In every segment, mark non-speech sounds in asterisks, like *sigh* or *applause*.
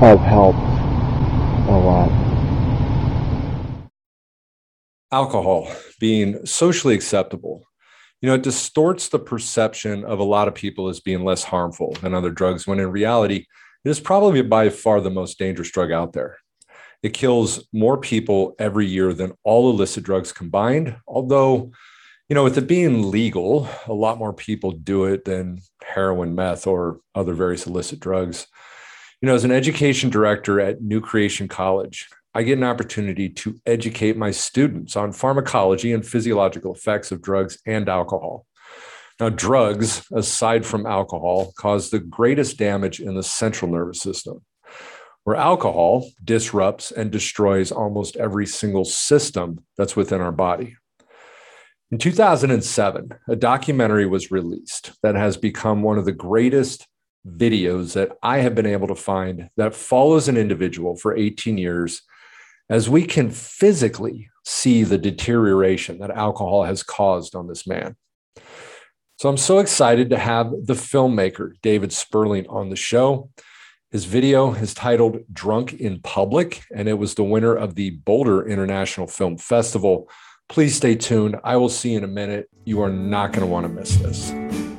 has helped a lot. Alcohol being socially acceptable, you know, it distorts the perception of a lot of people as being less harmful than other drugs, when in reality, it is probably by far the most dangerous drug out there. It kills more people every year than all illicit drugs combined, although you know, with it being legal, a lot more people do it than heroin, meth, or other various illicit drugs. You know, as an education director at New Creation College, I get an opportunity to educate my students on pharmacology and physiological effects of drugs and alcohol. Now, drugs, aside from alcohol, cause the greatest damage in the central nervous system, where alcohol disrupts and destroys almost every single system that's within our body. In 2007, a documentary was released that has become one of the greatest videos that I have been able to find that follows an individual for 18 years as we can physically see the deterioration that alcohol has caused on this man. So I'm so excited to have the filmmaker, David Sperling, on the show. His video is titled Drunk in Public, and it was the winner of the Boulder International Film Festival Please stay tuned. I will see you in a minute. You are not going to want to miss this.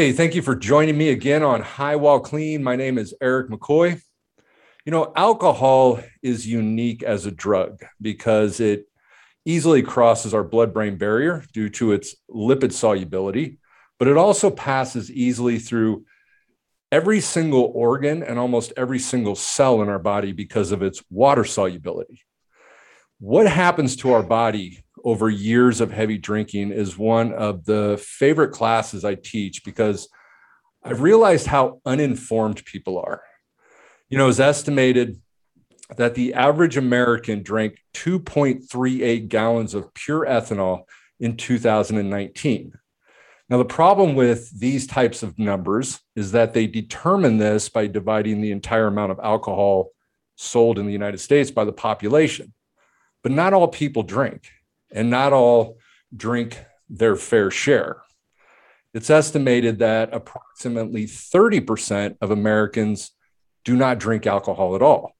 Hey, thank you for joining me again on High Wall Clean. My name is Eric McCoy. You know, alcohol is unique as a drug because it easily crosses our blood brain barrier due to its lipid solubility, but it also passes easily through every single organ and almost every single cell in our body because of its water solubility. What happens to our body over years of heavy drinking is one of the favorite classes I teach because I've realized how uninformed people are. You know, it's estimated that the average American drank 2.38 gallons of pure ethanol in 2019. Now, the problem with these types of numbers is that they determine this by dividing the entire amount of alcohol sold in the United States by the population. But not all people drink and not all drink their fair share. It's estimated that approximately 30% of Americans do not drink alcohol at all.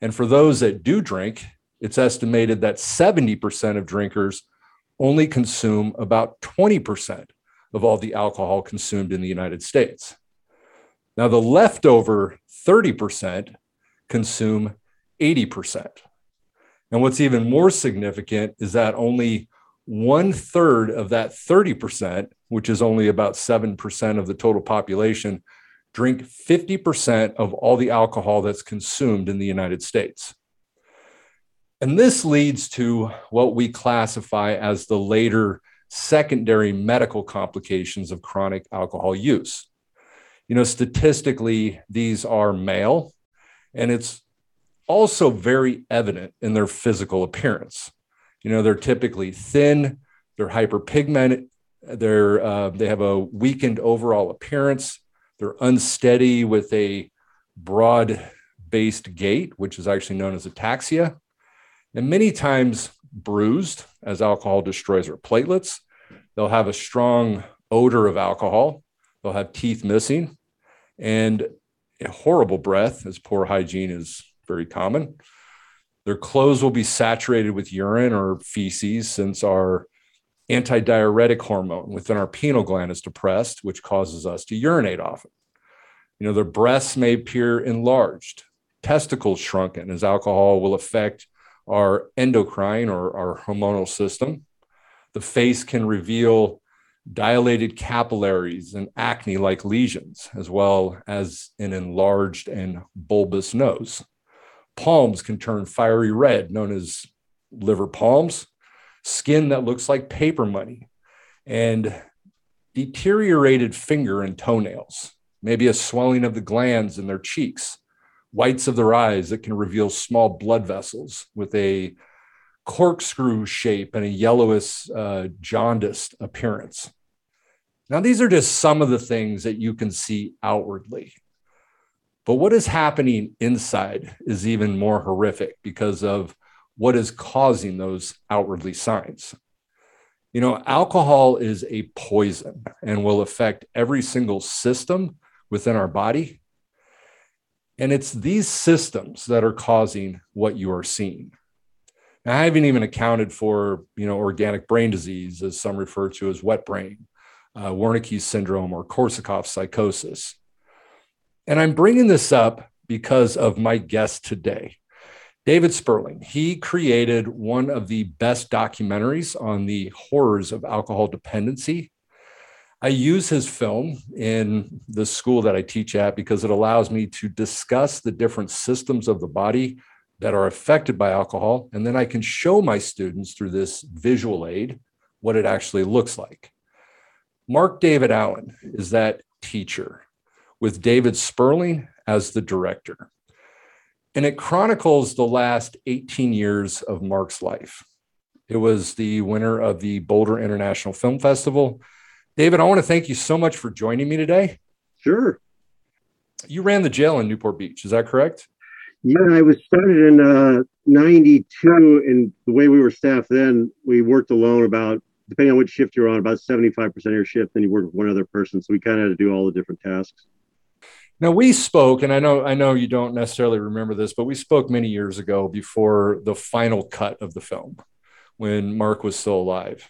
And for those that do drink, it's estimated that 70% of drinkers only consume about 20% of all the alcohol consumed in the United States. Now, the leftover 30% consume 80%. And what's even more significant is that only one third of that 30%, which is only about 7% of the total population, drink 50% of all the alcohol that's consumed in the United States. And this leads to what we classify as the later secondary medical complications of chronic alcohol use. You know, statistically, these are male, and it's also very evident in their physical appearance. You know, they're typically thin, they're hyperpigmented, they're uh, they have a weakened overall appearance, they're unsteady with a broad based gait, which is actually known as ataxia, and many times bruised as alcohol destroys their platelets. They'll have a strong odor of alcohol. They'll have teeth missing and a horrible breath, as poor hygiene is very common. Their clothes will be saturated with urine or feces since our antidiuretic hormone within our pineal gland is depressed, which causes us to urinate often. You know, their breasts may appear enlarged, testicles shrunken, as alcohol will affect our endocrine or our hormonal system. The face can reveal dilated capillaries and acne like lesions, as well as an enlarged and bulbous nose. Palms can turn fiery red, known as liver palms, skin that looks like paper money, and deteriorated finger and toenails, maybe a swelling of the glands in their cheeks, whites of their eyes that can reveal small blood vessels with a corkscrew shape and a yellowish, uh, jaundiced appearance. Now, these are just some of the things that you can see outwardly. But what is happening inside is even more horrific because of what is causing those outwardly signs. You know, alcohol is a poison and will affect every single system within our body. And it's these systems that are causing what you are seeing. Now, I haven't even accounted for, you know, organic brain disease, as some refer to as wet brain, uh, Wernicke's syndrome, or Korsakoff psychosis. And I'm bringing this up because of my guest today. David Sperling, he created one of the best documentaries on the horrors of alcohol dependency. I use his film in the school that I teach at because it allows me to discuss the different systems of the body that are affected by alcohol. And then I can show my students through this visual aid what it actually looks like. Mark David Allen is that teacher with David Sperling as the director and it chronicles the last 18 years of Mark's life. It was the winner of the Boulder International Film Festival. David, I want to thank you so much for joining me today. Sure. You ran the jail in Newport Beach, is that correct? Yeah, I was started in uh, 92, and the way we were staffed then, we worked alone about, depending on which shift you're on, about 75% of your shift, then you work with one other person. So we kind of had to do all the different tasks. Now we spoke, and I know I know you don't necessarily remember this, but we spoke many years ago before the final cut of the film, when Mark was still alive.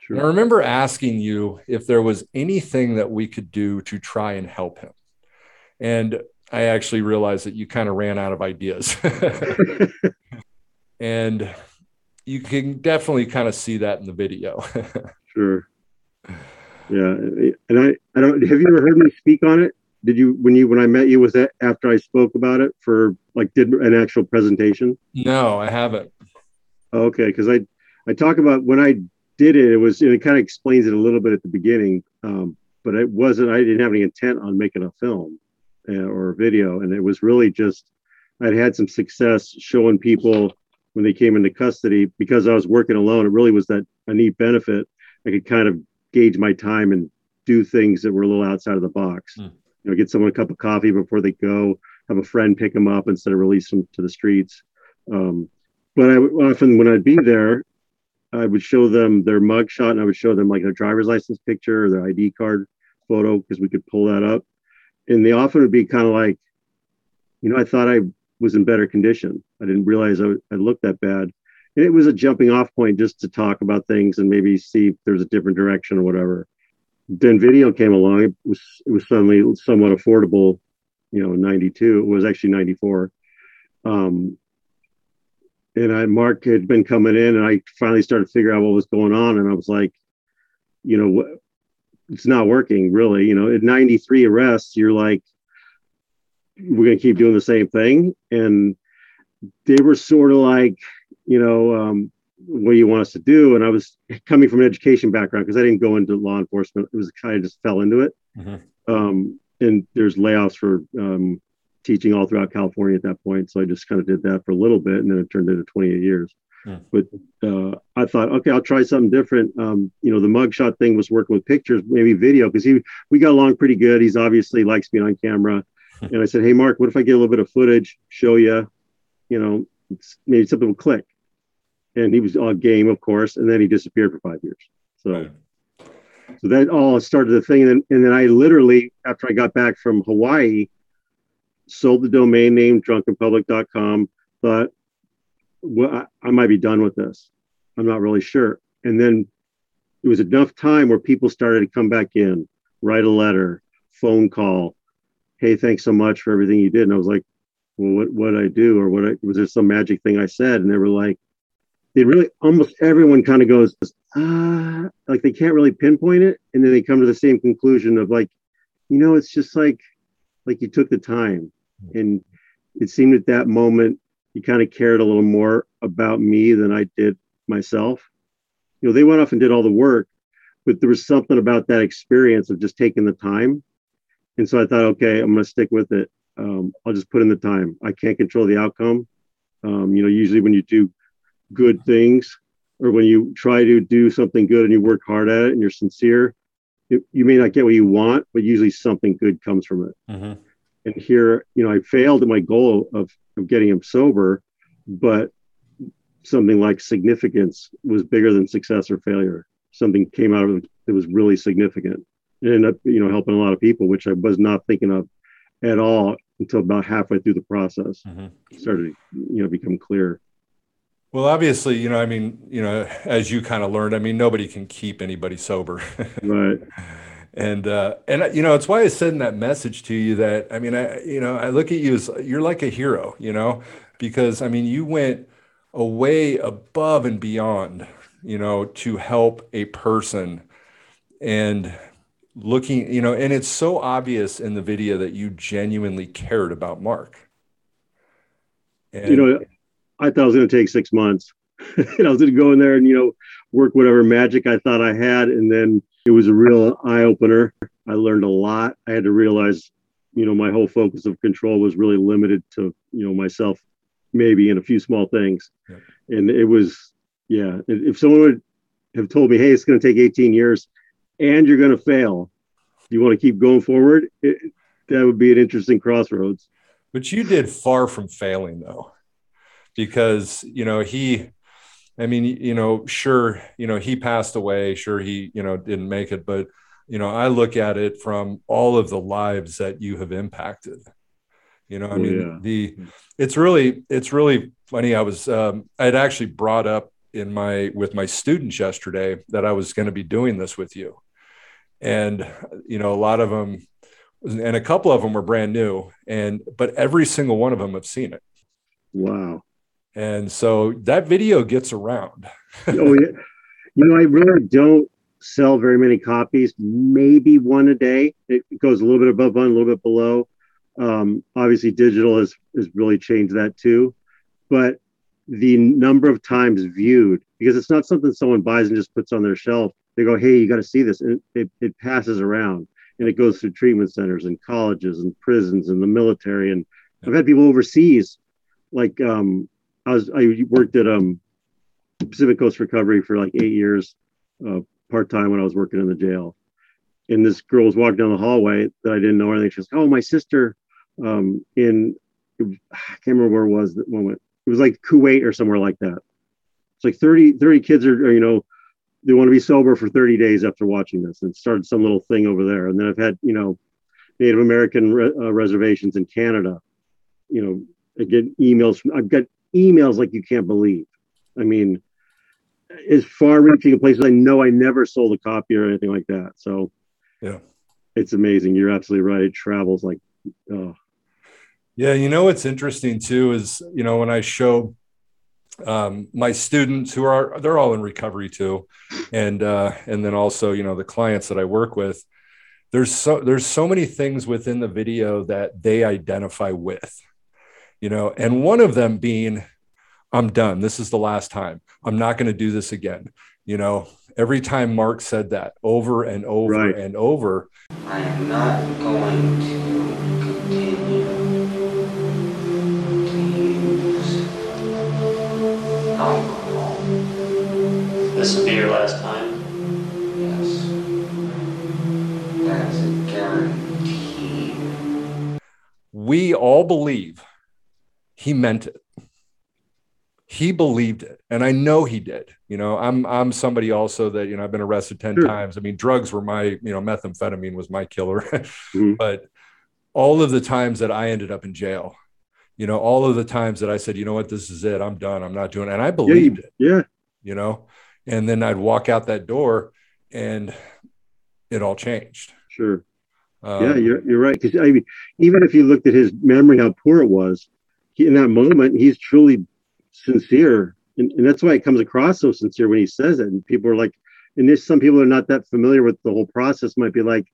Sure. And I remember asking you if there was anything that we could do to try and help him. And I actually realized that you kind of ran out of ideas. *laughs* and you can definitely kind of see that in the video. *laughs* sure. Yeah. And I, I don't, have you ever heard me speak on it? Did you when you when I met you was that after I spoke about it for like did an actual presentation? No, I haven't. Okay, because I I talk about when I did it, it was it kind of explains it a little bit at the beginning, um, but it wasn't. I didn't have any intent on making a film uh, or a video, and it was really just I'd had some success showing people when they came into custody because I was working alone. It really was that a neat benefit. I could kind of gauge my time and do things that were a little outside of the box. Mm you know, get someone a cup of coffee before they go, have a friend pick them up instead of release them to the streets. Um, but I often, when I'd be there, I would show them their mugshot and I would show them like their driver's license picture or their ID card photo because we could pull that up. And they often would be kind of like, you know, I thought I was in better condition. I didn't realize I, I looked that bad. And it was a jumping off point just to talk about things and maybe see if there's a different direction or whatever then video came along. It was it was suddenly somewhat affordable. You know, '92. It was actually '94. Um, and I Mark had been coming in, and I finally started to figure out what was going on, and I was like, you know, it's not working really. You know, at 93 arrests, you're like, we're gonna keep doing the same thing, and they were sort of like, you know, um, what do you want us to do? And I was coming from an education background because I didn't go into law enforcement. It was kind of just fell into it. Mm-hmm. Um, and there's layoffs for um, teaching all throughout California at that point. So I just kind of did that for a little bit and then it turned into 28 years. Mm. But uh, I thought, okay, I'll try something different. Um, you know, the mugshot thing was working with pictures, maybe video, because he we got along pretty good. He's obviously likes being on camera. *laughs* and I said, hey, Mark, what if I get a little bit of footage, show you, you know, maybe something will click and he was on game, of course, and then he disappeared for five years. So, right. so that all started the thing, and then, and then I literally, after I got back from Hawaii, sold the domain name drunkinpublic.com. Thought, well, I, I might be done with this. I'm not really sure. And then it was enough time where people started to come back in, write a letter, phone call. "Hey, thanks so much for everything you did." And I was like, "Well, what what I do, or what I, was there some magic thing I said?" And they were like, "They really almost everyone kind of goes, ah, like they can't really pinpoint it, and then they come to the same conclusion of like, you know, it's just like like you took the time, and it seemed at that moment you kind of cared a little more about me than I did myself. You know, they went off and did all the work, but there was something about that experience of just taking the time. And so I thought, okay, I'm going to stick with it. Um, I'll just put in the time. I can't control the outcome. Um, you know, usually when you do good things or when you try to do something good and you work hard at it and you're sincere, it, you may not get what you want, but usually something good comes from it. Mm-hmm. And here, you know, I failed at my goal of, of getting him sober, but something like significance was bigger than success or failure. Something came out of it that was really significant. It ended up, you know, helping a lot of people, which I was not thinking of at all until about halfway through the process. Mm-hmm. Started, you know, become clear. Well, obviously, you know, I mean, you know, as you kind of learned, I mean, nobody can keep anybody sober. *laughs* right. And uh, and you know, it's why I said that message to you that I mean, I you know, I look at you as you're like a hero, you know, because I mean, you went away above and beyond, you know, to help a person and looking, you know, and it's so obvious in the video that you genuinely cared about Mark. And, you know, I thought it was going to take six months. *laughs* and I was going to go in there and, you know, work whatever magic I thought I had. And then it was a real eye opener. I learned a lot. I had to realize, you know, my whole focus of control was really limited to, you know, myself maybe in a few small things. Yeah. And it was, yeah, if someone would have told me, hey, it's going to take 18 years and you're going to fail, you want to keep going forward, it, that would be an interesting crossroads. But you did far from failing, though, because, you know, he, I mean, you know, sure, you know, he passed away, sure, he, you know, didn't make it, but, you know, I look at it from all of the lives that you have impacted. You know, I oh, mean, yeah. the it's really it's really funny. I was um, I had actually brought up in my with my students yesterday that I was going to be doing this with you, and you know, a lot of them and a couple of them were brand new. And but every single one of them have seen it. Wow and so that video gets around *laughs* oh yeah you know i really don't sell very many copies maybe one a day it goes a little bit above one a little bit below um, obviously, digital has, has really changed that too. But the number of times viewed, because it's not something someone buys and just puts on their shelf. They go, hey, you got to see this. And it, it passes around and it goes through treatment centers and colleges and prisons and the military. And I've had people overseas, like um, I was, I worked at um, Pacific Coast Recovery for like eight years, uh, part time when I was working in the jail. And this girl was walking down the hallway that I didn't know anything. She goes, "Oh, my sister um, in I can't remember where it was that moment. It was like Kuwait or somewhere like that. It's like 30, 30 kids are, are you know, they want to be sober for 30 days after watching this and started some little thing over there. And then I've had, you know, Native American re- uh, reservations in Canada, you know, I get emails from, I've got emails like you can't believe. I mean, as far reaching in places I know I never sold a copy or anything like that. So yeah, it's amazing. You're absolutely right. It travels like, oh, yeah, you know what's interesting too is you know when I show um, my students who are they're all in recovery too, and uh, and then also you know the clients that I work with, there's so there's so many things within the video that they identify with, you know, and one of them being, I'm done. This is the last time. I'm not going to do this again. You know, every time Mark said that over and over right. and over. I am not going to continue alcohol. This will be your last time? Yes. That's a guarantee. We all believe he meant it. He believed it. And I know he did. You know, I'm I'm somebody also that, you know, I've been arrested 10 sure. times. I mean, drugs were my, you know, methamphetamine was my killer. *laughs* mm-hmm. But all of the times that I ended up in jail, you know, all of the times that I said, you know what, this is it, I'm done, I'm not doing it. And I believed yeah, it. Yeah. You know, and then I'd walk out that door and it all changed. Sure. Um, yeah, you're you're right. Because I mean, even if you looked at his memory, how poor it was, he, in that moment, he's truly sincere, and, and that's why it comes across so sincere when he says it. And people are like, and there's some people are not that familiar with the whole process, might be like,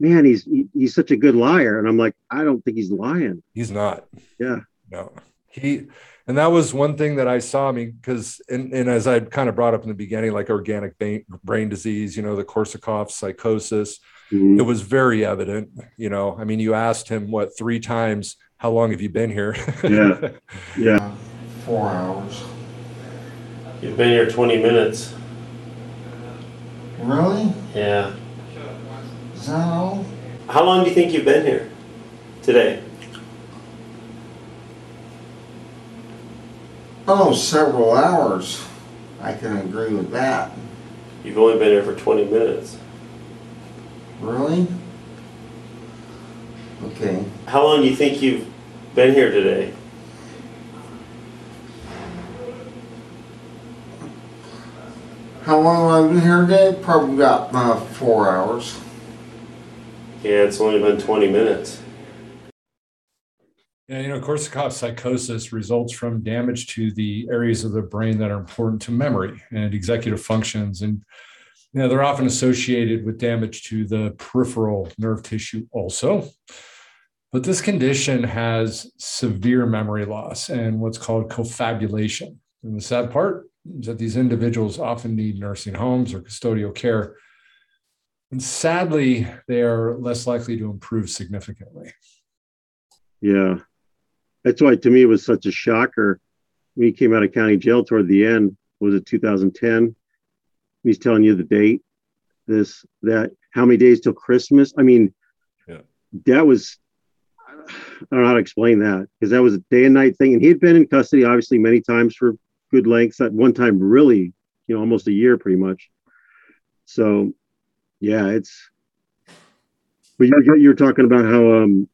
man, he's he, he's such a good liar, and I'm like, I don't think he's lying. he's not. Yeah, No, he, and that was one thing that I saw. I mean, because, and, and as I kind of brought up in the beginning, like organic brain, brain disease, you know, the Korsakoff psychosis, Mhm. it was very evident. You know, I mean, you asked him what three times, how long have you been here? *laughs* Yeah. yeah. Four hours. You've been here 20 minutes. Really? Yeah. Is that all? How long do you think you've been here today? Oh, several hours. I can agree with that. You've only been here for 20 minutes. Really? Okay. How long do you think you've been here today? How long have I been here today? Probably about uh, four hours. Yeah, it's only been 20 minutes. Yeah, you know, Korsakoff psychosis results from damage to the areas of the brain that are important to memory and executive functions. And, you know, they're often associated with damage to the peripheral nerve tissue also. But this condition has severe memory loss and what's called confabulation. And the sad part is that these individuals often need nursing homes or custodial care. And sadly, they are less likely to improve significantly. Yeah. That's why to me it was such a shocker when he came out of county jail toward the end. Was it 2010? He's telling you the date, this, that, how many days till Christmas? I mean, Yeah. that was, I don't know how to explain that because that was a day and night thing. And he had been in custody obviously many times for good lengths. At one time, really, you know, almost a year pretty much. So, yeah, it's, but you're, you're talking about how, um,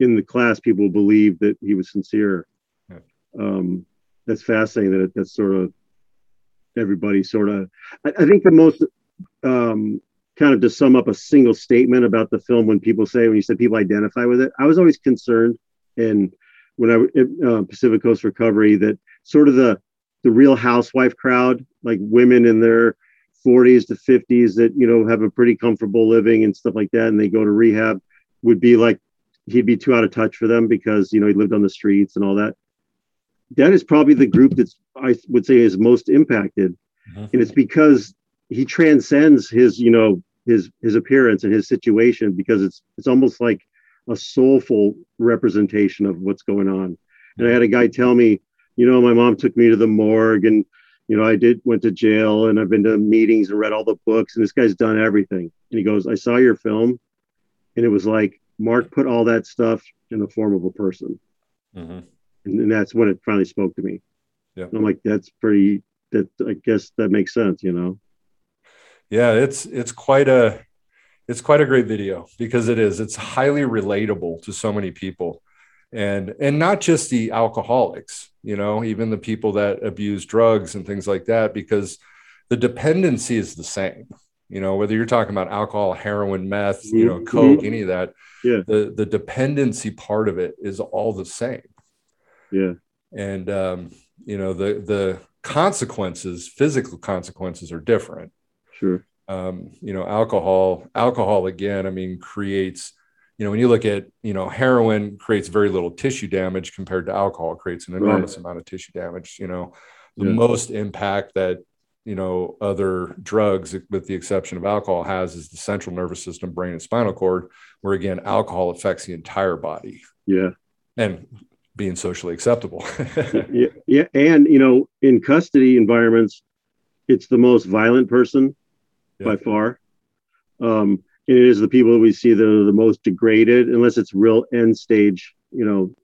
in the class people believe that he was sincere Yeah. um that's fascinating that that's sort of everybody sort of I, I think the most um kind of to sum up a single statement about the film when people say when you said people identify with it i was always concerned and when i uh, pacific coast recovery that sort of the the real housewife crowd like women in their 40s to 50s that you know have a pretty comfortable living and stuff like that and they go to rehab would be like he'd be too out of touch for them because you know he lived on the streets and all that that is probably the group that's i would say is most impacted Mhm. and it's because he transcends his you know his his appearance and his situation because it's it's almost like a soulful representation of what's going on. And i had a guy tell me you know my mom took me to the morgue and you know i did went to jail and i've been to meetings and read all the books and this guy's done everything. And he goes i saw your film. And it was like mark put all that stuff in the form of a person. Mhm. and, and that's when it finally spoke to me. Yeah. and i'm like that's pretty that i guess that makes sense you know yeah it's it's quite a it's quite a great video because it is it's highly relatable to so many people. And and not just the alcoholics you know even the people that abuse drugs and things like that because the dependency is the same. You know whether you're talking about alcohol heroin meth you know Mhm. coke any of that Yeah. the the dependency part of it is all the same. Yeah. And um, you know the the consequences physical consequences are different sure. Um, you know alcohol alcohol again i mean creates you know when you look at you know heroin creates very little tissue damage compared to alcohol it creates an enormous amount of tissue damage you know. The Yeah. most impact that you know other drugs with the exception of alcohol has is the central nervous system brain and spinal cord where again alcohol affects the entire body. Yeah. And being socially acceptable. *laughs* Yeah yeah and you know in custody environments it's the most violent person Yeah. by far. Um and it is the people that we see that are the most degraded unless it's real end stage you know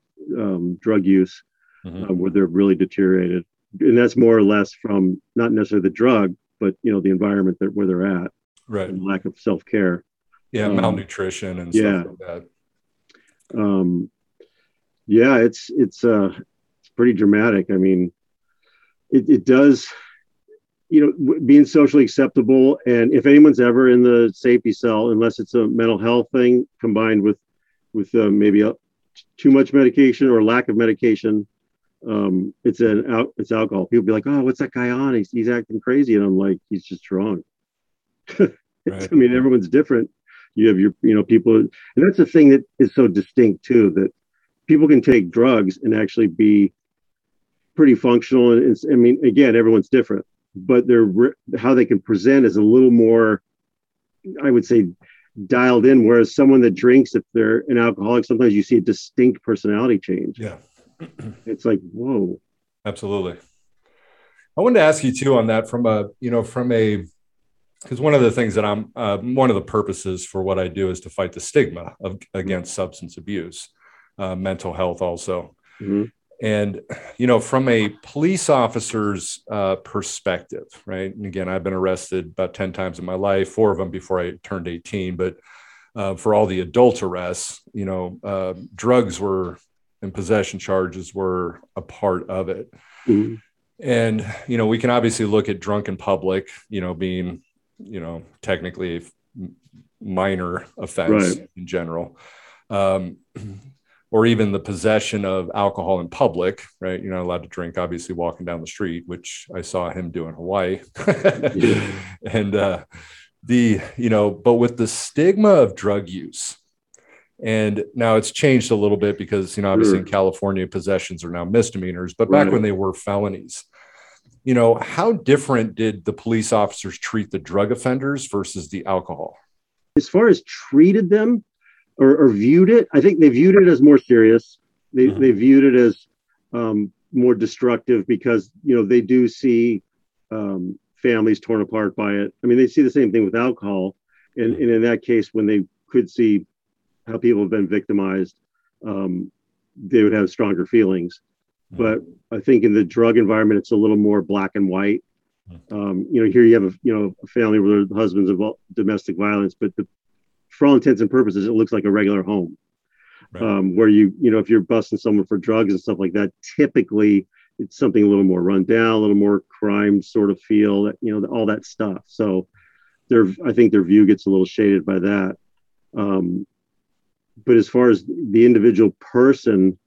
um, drug use Mhm. uh, where they're really deteriorated. And that's more or less from not necessarily the drug but you know the environment that where they're at. Right. And lack of self-care. Yeah Um, malnutrition and yeah. stuff like that. Um yeah it's it's uh it's pretty dramatic. I mean it, it does you know, being socially acceptable. And if anyone's ever in the safety cell, unless it's a mental health thing combined with, with uh, maybe a, too much medication or lack of medication, um, it's an out, it's alcohol. People be like, "Oh, what's that guy on? He's, he's acting crazy," and I'm like, "He's just drunk." *laughs* Right. I mean, everyone's different. You have your, you know, people, and that's the thing that is so distinct too. That people can take drugs and actually be pretty functional. And it's, I mean, again, everyone's different, but they're how they can present is a little more, I would say, dialed in. Whereas someone that drinks, if they're an alcoholic, sometimes you see a distinct personality change. Yeah. *clears throat* It's like, whoa. Absolutely. I wanted to ask you too on that from a, you know, from a, because one of the things that I'm, uh, one of the purposes for what I do is to fight the stigma of against substance abuse, uh, mental health also. Mhm. And, you know, from a police officer's uh, perspective, right? And again, I've been arrested about 10 times in my life, four of them before I turned 18. But uh, for all the adult arrests, you know, uh, drugs were and possession charges were a part of it. Mhm. And, you know, we can obviously look at drunk in public, you know, being, you know, technically minor offense Right. in general. Um, or even the possession of alcohol in public, right? You're not allowed to drink, obviously, walking down the street, which I saw him do in Hawaii. Yeah. *laughs* And uh, the, you know, but with the stigma of drug use, and now it's changed a little bit because, you know, obviously in California, possessions are now misdemeanors, but back Right. when they were felonies, you know, how different did the police officers treat the drug offenders versus the alcohol? as far as treated them or, or viewed it, I think they viewed it as more serious. They, Mhm. they viewed it as um, more destructive because, you know, they do see um, families torn apart by it. I mean, they see the same thing with alcohol. And, and in that case, when they could see how people have been victimized, um, they would have stronger feelings. But I think in the drug environment, it's a little more black and white. Um, you know, here you have a you know a family where the husband's involved domestic violence, but the, for all intents and purposes, it looks like a regular home. Right. Um, where you you know if you're busting someone for drugs and stuff like that, typically it's something a little more run down, a little more crime sort of feel, you know, all that stuff. So their I think their view gets a little shaded by that. Um, but as far as the individual person,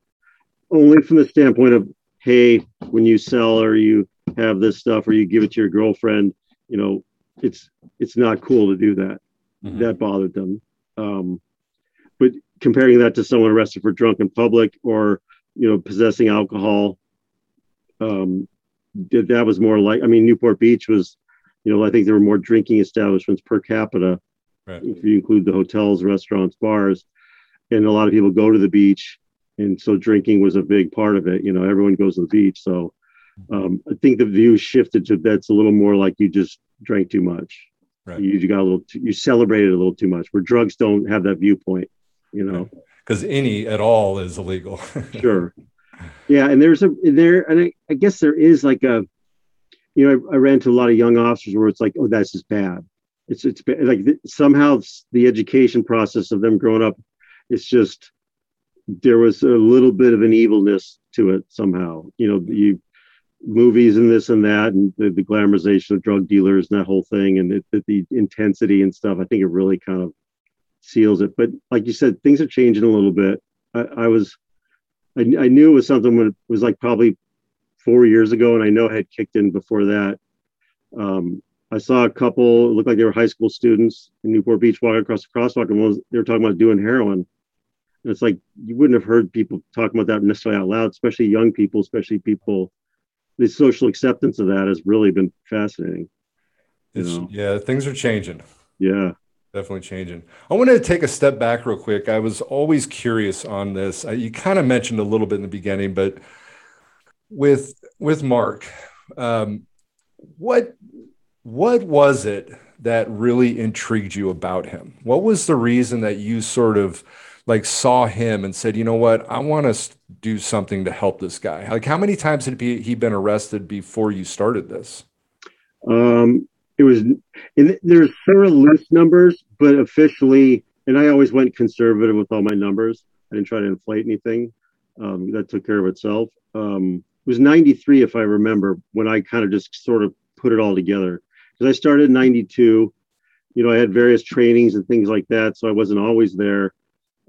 only from the standpoint of hey, when you sell or you have this stuff or you give it to your girlfriend, you know, it's it's not cool to do that. Mhm. That bothered them. Um, but comparing that to someone arrested for drunk in public or you know possessing alcohol, um, that that was more like I mean Newport Beach was, you know, I think there were more drinking establishments per capita Right. if you include the hotels, restaurants, bars, and a lot of people go to the beach, and so drinking was a big part of it. You know, everyone goes to the beach, so um, I think the view shifted to that's a little more like you just drank too much. Right. You, you got a little, too, you celebrated a little too much. Where drugs don't have that viewpoint, you know. Because any at all is illegal. *laughs* Sure. Yeah, and there's a there, and I, I guess there is like a, you know, I, I ran to a lot of young officers where it's like, oh, that's just bad. It's it's like th- somehow the education process of them growing up, it's just there was a little bit of an evilness to it somehow. You know, you movies and this and that, and the, the glamorization of drug dealers and that whole thing, and the, the intensity and stuff. I think it really kind of seals it. But like you said, things are changing a little bit. I, I was I, I knew it was something when it was like probably four years ago, and I know it had kicked in before that. Um, I saw a couple, looked like they were high school students in Newport Beach walking across the crosswalk, and was, they were talking about doing heroin. And it's like you wouldn't have heard people talking about that necessarily out loud, especially young people, especially people. The social acceptance of that has really been fascinating. It's, yeah, things are changing. Yeah. Definitely changing. I wanted to take a step back real quick. I was always curious on this. Uh, You kind of mentioned a little bit in the beginning, but with with Mark, um, what what was it that really intrigued you about him? What was the reason that you sort of like saw him and said, you know what, I want to do something to help this guy? Like, how many times had he, been arrested before you started this? Um, it was, and there's of loose numbers, but officially, and I always went conservative with all my numbers. I didn't try to inflate anything. Um, that took care of itself. Um, it was 93, if I remember, when I kind of just sort of put it all together because I started in '92. You know, I had various trainings and things like that, so I wasn't always there.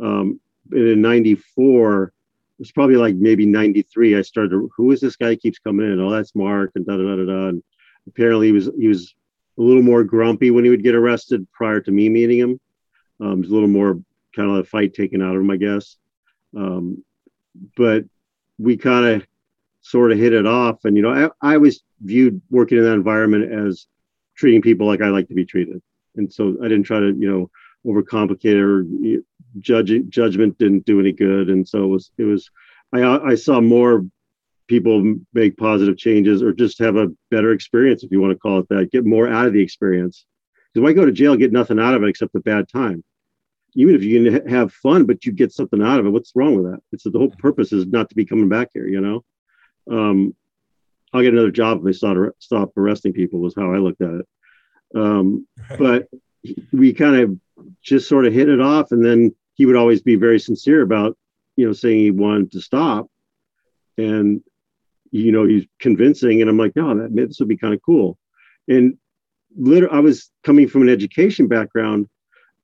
Um, and in '94, it's probably like maybe 93 i started to, who is this guy keeps coming in? Oh that's mark and da da da da and apparently he was he was a little more grumpy when he would get arrested prior to me meeting him. Um, there's a little more kind of a fight taken out of him i guess. Um, but we kind of sort of hit it off. And you know I, I was viewed working in that environment as treating people like i like to be treated. And so i didn't try to you know overcomplicate or judge judgment didn't do any good. And so it was it was i i saw more people make positive changes or just have a better experience if you want to call it that get more out of the experience. Because why go to jail get nothing out of it except a bad time? Even if you can have fun but you get something out of it what's wrong with that? It's the whole purpose is not to be coming back here you know? Um i'll get another job if they stop, stop arresting people was how i looked at it. Um but we kind of just sort of hit it off and then he would always be very sincere about you know saying he wanted to stop. And you know he's convincing and i'm like no that this would be kind of cool. And literally i was coming from an education background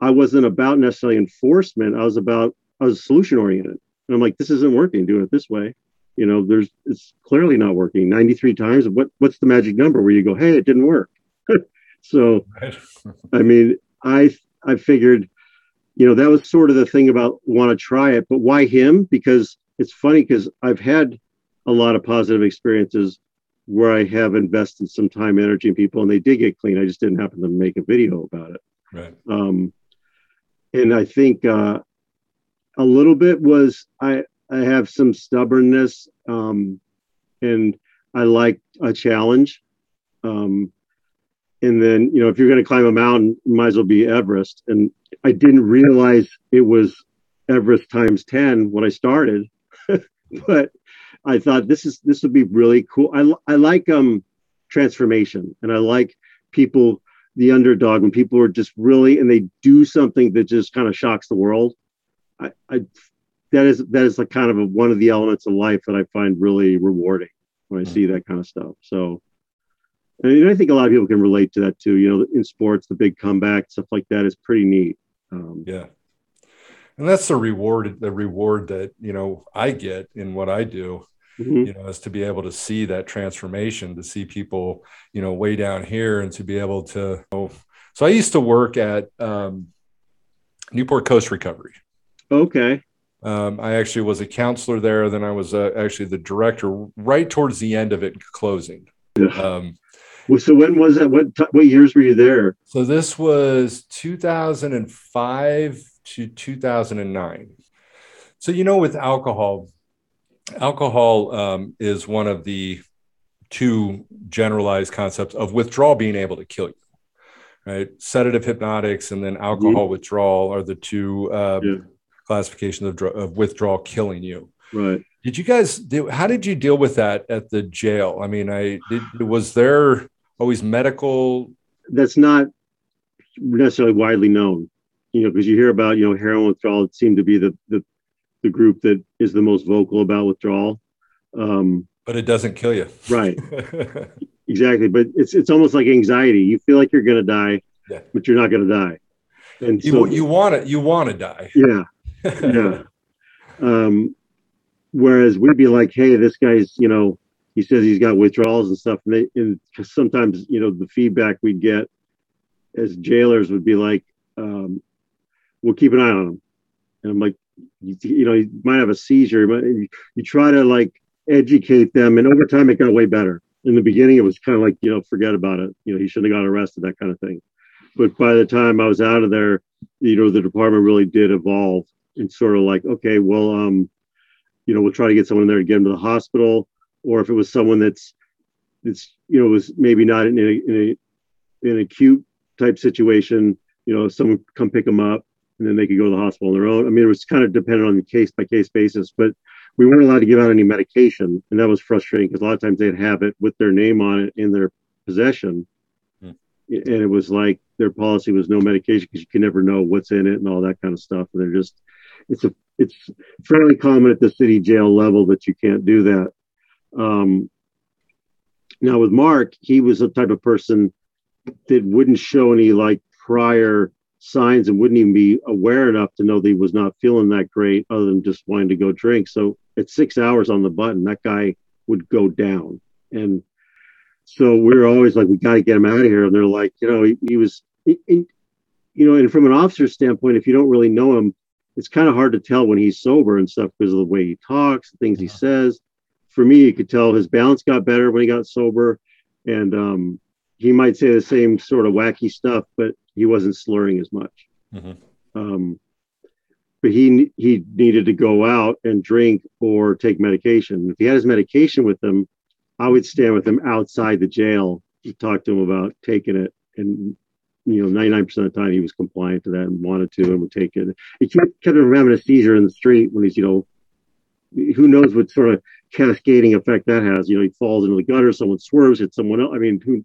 i wasn't about necessarily enforcement i was about i was solution oriented. And i'm like this isn't working doing it this way. You know there's it's clearly not working. 93 times what what's the magic number where you go hey it didn't work. *laughs* So *laughs* i mean i i figured you know that was sort of the thing about want to try it but why him because it's funny because i've had a lot of positive experiences where i have invested some time energy in people and they did get clean i just didn't happen to make a video about it Right. um, and i think uh, a little bit was i i have some stubbornness um, and i like a challenge um, and then you know if you're going to climb a mountain you might as well be everest. And i didn't realize it was everest times 10 when i started. *laughs* But i thought this is this would be really cool. I, I like um transformation. And i like people the underdog when people are just really and they do something that just kind of shocks the world. I, I that is that is like kind of a, one of the elements of life that i find really rewarding when i see that kind of stuff. So and I think a lot of people can relate to that too. You know, in sports, the big comeback stuff like that is pretty neat. Um, Yeah. And that's the reward, the reward that, you know, I get in what I do, mhm. you know, is to be able to see that transformation, to see people, you know, way down here and to be able to, oh, so I used to work at um, Newport Coast Recovery. Okay. Um, I actually was a counselor there. Then I was uh, actually the director right towards the end of it closing. Yeah. Um, Well, so when was that? What what years were you there? So this was 2005 to 2009. So you know, with alcohol, alcohol um, is one of the two generalized concepts of withdrawal being able to kill you. Right, sedative hypnotics and then alcohol withdrawal are the two uh, Yeah. classifications of, dr- of withdrawal killing you. Right. Did you guys? Do, how did you deal with that at the jail? I mean, I did. Was there always medical That's not necessarily widely known, you know, because you hear about you know heroin withdrawal. It seemed to be the the the group that is the most vocal about withdrawal. Um, but it doesn't kill you. right. *laughs* Exactly. But it's it's almost like anxiety. You feel like you're gonna die, Yeah. but you're not gonna die. And you so you want to you want to die. yeah. yeah. *laughs* Um, whereas we'd be like, hey, this guy's, you know, he says he's got withdrawals and stuff. And, they, and sometimes, you know, the feedback we'd get as jailers would be like, um, we'll keep an eye on him. And I'm like, you, you know, he might have a seizure. Might, you, you try to like educate them. And over time, it got way better. In the beginning, it was kind of like, you know, forget about it. You know, he shouldn't have got arrested, that kind of thing. But by the time I was out of there, you know, the department really did evolve and sort of like, okay, well, um, you know, we'll try to get someone in there to get him to the hospital, or if it was someone that's, that's, you know, was maybe not in a, in a, in an acute type situation, you know, someone come pick them up and then they could go to the hospital on their own. I mean, it was kind of dependent on the case by case basis, but we weren't allowed to give out any medication, and that was frustrating because a lot of times they'd have it with their name on it in their possession, Hmm. and it was like their policy was no medication because you can never know what's in it and all that kind of stuff. And they're just, it's a, it's fairly common at the city jail level that you can't do that. Um, now with Mark, he was the type of person that wouldn't show any like prior signs and wouldn't even be aware enough to know that he was not feeling that great other than just wanting to go drink. So at six hours on the button, that guy would go down. And so we were always like, we got to get him out of here. And they're like, you know, he, he was, he, he, you know, and from an officer's standpoint, if you don't really know him, it's kind of hard to tell when he's sober and stuff because of the way he talks, the things he says. For me, you could tell his balance got better when he got sober. And um, he might say the same sort of wacky stuff, but he wasn't slurring as much. Mhm. Um, but he he needed to go out and drink or take medication. If he had his medication with him, I would stand with him outside the jail to talk to him about taking it. And you know, 99% of the time he was compliant to that and wanted to and would take it. He kept, kept him from having a seizure in the street when he's, you know, who knows what sort of cascading effect that has. You know, he falls into the gutter, someone swerves, hits someone else. I mean, who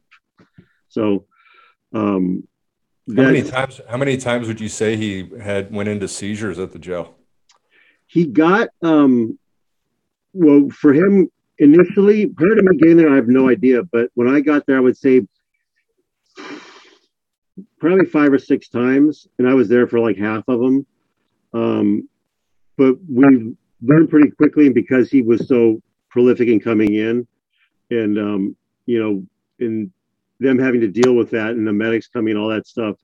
so um How many times? How many times would you say he had went into seizures at the jail? he got um well for him initially prior to me getting there i have no idea but when i got there i would say probably five or six times and i was there for like half of them um but we learned pretty quickly because he was so prolific in coming in and um you know and them having to deal with that and the medics coming all that stuff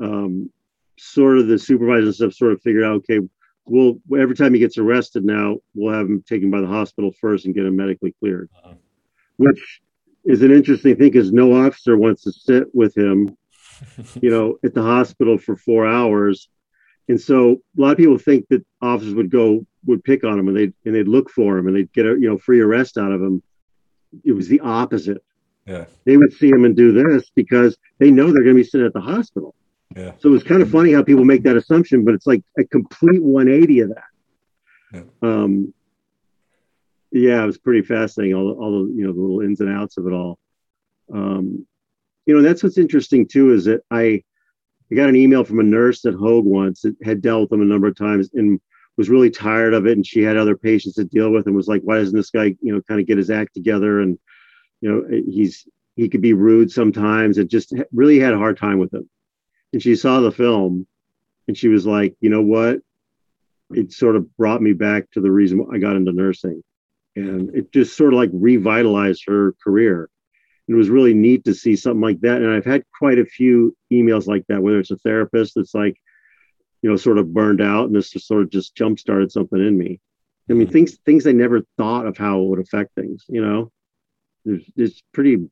um sort of the supervisors and stuff sort of figured out okay we'll every time he gets arrested now, we'll have him taken by the hospital first and get him medically cleared. Uh-huh. Which is an interesting thing because no officer wants to sit with him, *laughs* you know, at the hospital for four hours. And so a lot of people think that officers would go would pick on him and they'd and they'd look for him and they'd get a you know free arrest out of him. It was the opposite. Yeah. They would see him and do this because they know they're gonna be sitting at the hospital. Yeah. So it's kind of funny how people make that assumption, but it's like a complete 180 of that. Yeah. Um, yeah, it was pretty fascinating. All, the- all the you know the little ins and outs of it all. Um, you know, that's what's interesting too is that I, I got an email from a nurse at Hoag once that had dealt with him a number of times and was really tired of it, and she had other patients to deal with, and was like, "Why doesn't this guy, you know, kind of get his act together?" And you know, eh, he's he could be rude sometimes. It just really had a hard time with him and she saw the film and she was like, you know what? It sort of brought me back to the reason I got into nursing. And it just sort of like revitalized her career. It was really neat to see something like that. And I've had quite a few emails like that, whether it's a therapist that's like, you know, sort of burned out and this just sort of just jump started something in me. I mean, mm-hmm. things things I never thought of how it would affect things, you know. There's it's pretty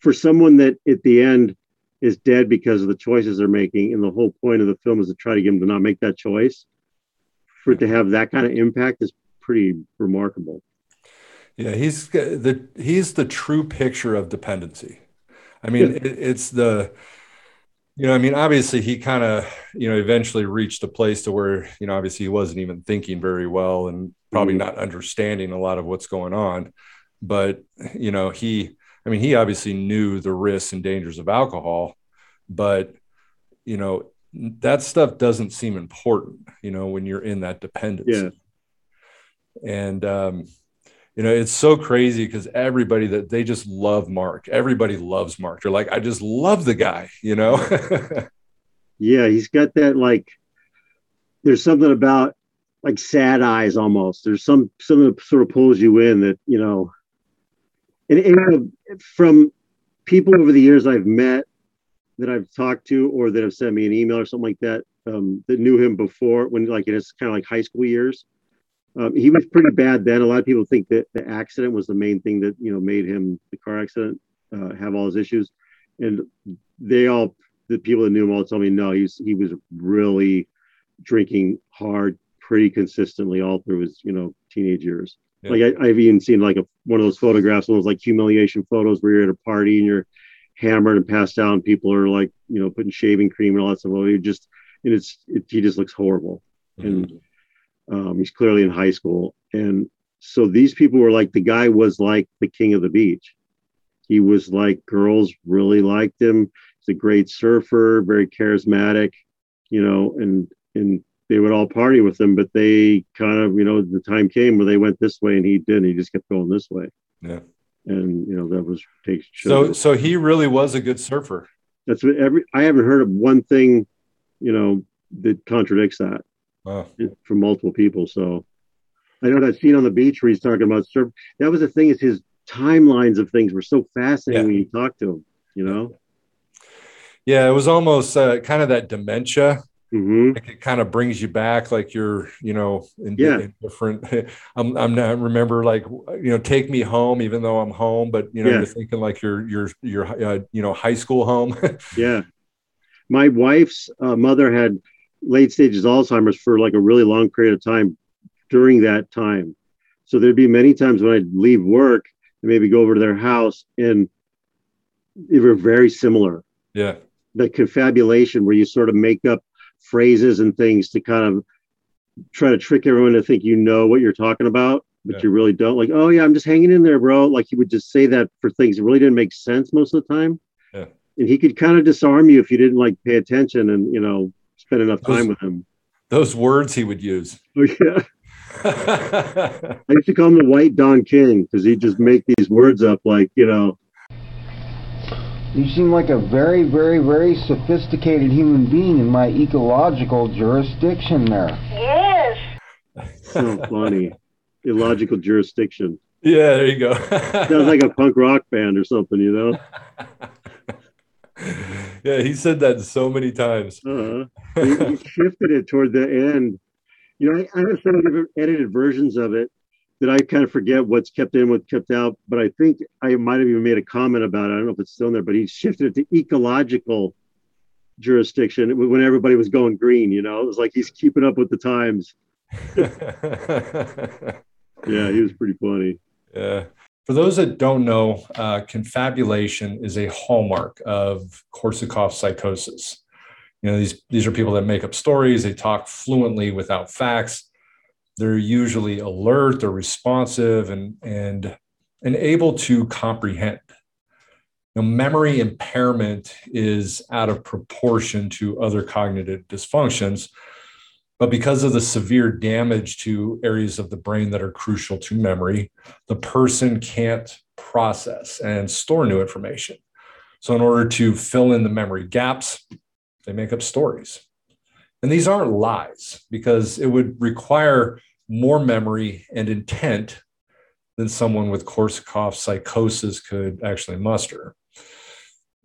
for someone that at the end is dead because of the choices they're making. And the whole point of the film is to try to get them to not make that choice. For it to have that kind of impact is pretty remarkable. Yeah, he's the he's the true picture of dependency. I mean, Yeah. it, it's the you know, I mean, obviously he kind of you know eventually reached a place to where you know obviously he wasn't even thinking very well and probably Mhm. not understanding a lot of what's going on. But you know, he I mean, he obviously knew the risks and dangers of alcohol, but you know that stuff doesn't seem important. You know, when you're in that dependency. And um, you know, it's so crazy because everybody that they just love Mark. Everybody loves Mark. They're like, I just love the guy, you know? *laughs* Yeah, he's got that like there's something about like sad eyes almost. There's some something that sort of pulls you in that, you know. And, and from people over the years I've met that I've talked to or that have sent me an email or something like that, um, that knew him before when like in his kind of like high school years. Um, he was pretty bad then. A lot of people think that the accident was the main thing that you know made him the car accident uh, have all his issues, and they all the people that knew him all told me no, he's he was really drinking hard pretty consistently all through his you know teenage years. Yeah. Like I, I've even seen like a one of those photographs, one of those like humiliation photos where you're at a party and you're hammered and passed out, and people are like you know putting shaving cream and all that stuff. Well, you just and it's it, he just looks horrible and um, he's clearly in high school. And so these people were like, the guy was like the king of the beach. He was like, girls really liked him. He's a great surfer, very charismatic, you know, and, and they would all party with him, but they kind of, you know, the time came where they went this way and he didn't. He just kept going this way. Yeah. and you know that was takes. So so he really was a good surfer. That's what every. I haven't heard of one thing, you know, that contradicts that Wow. from multiple people. So I know that scene on the beach where he's talking about surf. That was the thing is his timelines of things were so fascinating Yeah. when you talk to him. You know. Yeah, it was almost uh, kind of that dementia. hmm Like it kind of brings you back, like you're, you know, in, Yeah. in different. *laughs* I'm, I'm not remember like, you know, take me home, even though I'm home, but you know, Yeah. you're thinking like you're, you're, you're, uh, you know, high school home. *laughs* Yeah. My wife's uh, mother had late stages Alzheimer's for like a really long period of time during that time. So there'd be many times when I'd leave work and maybe go over to their house and they were very similar. yeah, The confabulation where you sort of make up phrases and things to kind of try to trick everyone to think you know what you're talking about, but Yeah. you really don't. Like, oh yeah, I'm just hanging in there, bro. Like he would just say that for things that really didn't make sense most of the time. Yeah. And he could kind of disarm you if you didn't like pay attention and you know spend enough Those- time with him. those words he would use. Oh yeah. *laughs* I used to call him the White Don King because he'd just make these words up like, you know, You seem like a very, very, very sophisticated human being in my ecological jurisdiction there. Yes. so funny. Illogical jurisdiction. yeah, there you go. Sounds like a *laughs* punk rock band or something, you know? *laughs* *laughs* yeah, he said that so many times. Uh, he, he *laughs* shifted it toward the end. You know, I, I have some different edited versions of it that I kind of forget what's kept in, what's kept out. But I think I might have even made a comment about it. I don't know if it's still in there, but he shifted it to ecological jurisdiction when everybody was going green. You know, it was like he's keeping up with the times. *laughs* Yeah, he was pretty funny. Yeah. For those that don't know, uh, confabulation is a hallmark of Korsakoff psychosis. You know, these, these are people that make up stories, they talk fluently without facts. They're usually alert, they're responsive, and, and, and able to comprehend. Now, memory impairment is out of proportion to other cognitive dysfunctions. But because of the severe damage to areas of the brain that are crucial to memory, the person can't process and store new information. So, in order to fill in the memory gaps, they make up stories. And these aren't lies because it would require more memory and intent than someone with Korsakoff psychosis could actually muster.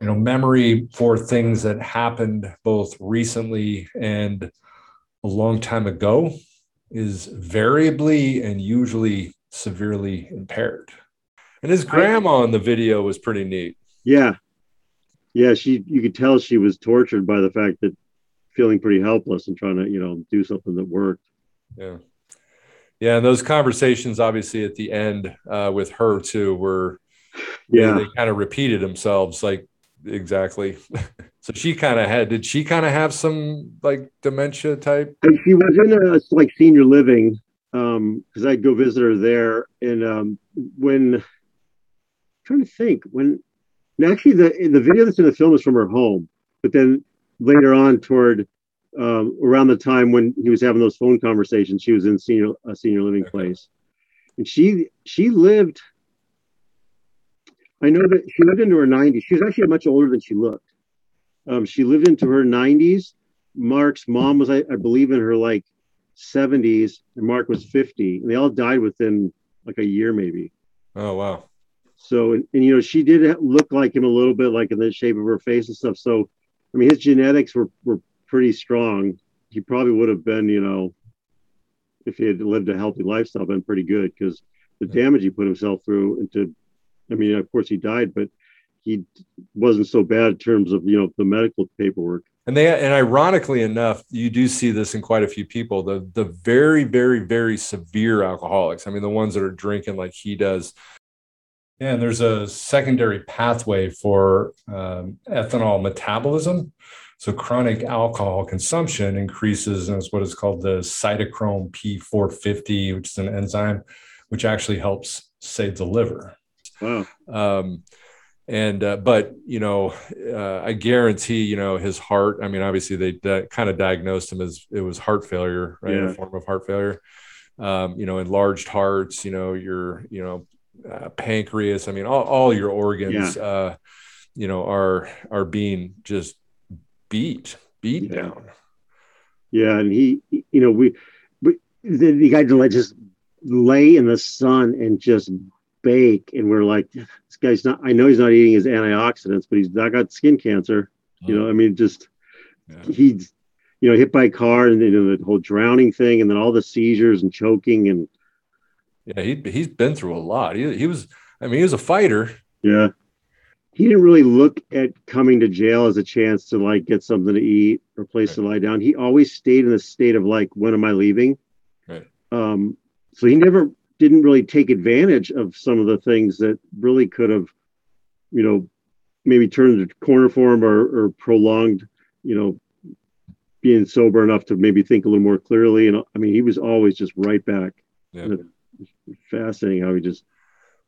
You know, memory for things that happened both recently and a long time ago is variably and usually severely impaired. And his grandma in the video was pretty neat. Yeah. Yeah, she you could tell she was tortured by the fact that feeling pretty helpless and trying to, you know, do something that worked. Yeah. Yeah. And those conversations, obviously, at the end uh, with her, too, were, Yeah. they kind of repeated themselves like exactly. *laughs* so she kind of had, did she kind of have some like dementia type? And she was in a like senior living um because I'd go visit her there and um when I'm trying to think when and actually the the video that's in the film is from her home but then later on toward um around the time when he was having those phone conversations she was in senior a senior living Okay. place and she she lived I know that she lived into her 90s she was actually much older than she looked. Um she lived into her 90s Mark's mom was I, I believe in her like 70s and Mark was 50 and they all died within like a year maybe. Oh, wow. so and, and you know she did look like him a little bit like in the shape of her face and stuff. So I mean his genetics were were pretty strong. He probably would have been you know if he had lived a healthy lifestyle been pretty good because the damage he put himself through into I mean of course he died but he wasn't so bad in terms of you know the medical paperwork And they and ironically enough, you do see this in quite a few people. The the very, very, very severe alcoholics. I mean, the ones that are drinking like he does. Yeah, and there's a secondary pathway for um, ethanol metabolism. So chronic alcohol consumption increases, and it's what is called the cytochrome P450, which is an enzyme which actually helps save the liver. Wow Um, and uh, but you know, uh, I guarantee you know his heart. I mean, obviously they di- kind of diagnosed him as it was heart failure, right? Yeah. A form of heart failure. Um, you know, enlarged hearts. You know, your you know uh, pancreas. I mean, all, all your organs, uh, you know, are are being just beat beat Yeah. down. Yeah, and he, you know, we, we the, the guy to just lay in the sun and just bake, and we're like, this guy's not. I know he's not eating his antioxidants, but he's not got skin cancer. You know, I mean, just Yeah. he's, you know, hit by a car, and you know the whole drowning thing, and then all the seizures and choking, and Yeah, he he's been through a lot. He he was. I mean, he was a fighter. yeah, he didn't really look at coming to jail as a chance to like get something to eat or place to lie down. He always stayed in a state of like, when am I leaving? Right. Um, so he never didn't really take advantage of some of the things that really could have, you know, maybe turned the corner for him or, or prolonged, you know, being sober enough to maybe think a little more clearly. And I mean, he was always just right back. Yeah. Fascinating how he just,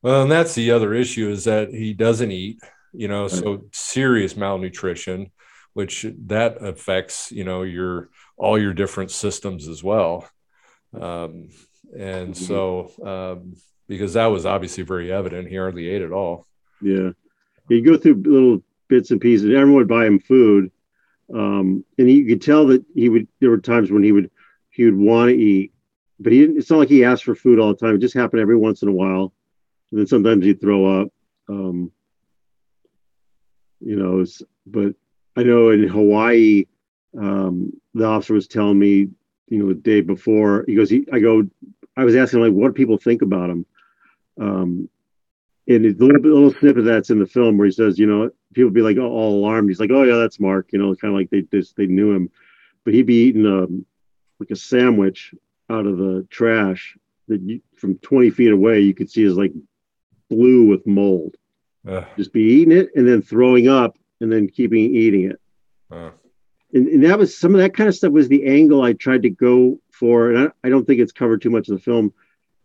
Well, and that's the other issue is that he doesn't eat. You know, so serious malnutrition, which that affects you know your all your different systems as well. Um, and so um, because that was obviously very evident, he hardly ate at all. Yeah. He'd go through little bits and pieces. Everyone would buy him food. Um, and you could tell that he would, there were times when he would, he would want to eat, but he didn't, it's not like he asked for food all the time. It just happened every once in a while. And then sometimes he'd throw up. Um, you know, it's- but I know in Hawaii, um, the officer was telling me, you know, the day before, he goes, he, I go, I was asking like, what do people think about him? Um, and a little little snippet that's in the film where he says, you know, people be like oh, all alarmed. He's like, oh yeah, that's Mark. You know, kind of like they just they knew him, but he'd be eating um like a sandwich out of the trash that you, from 20 feet away you could see is like blue with mold. Ugh, Just be eating it and then throwing up and then keeping eating it. uh, And, and that was some of that kind of stuff was the angle I tried to go for, and I, I don't think it's covered too much of the film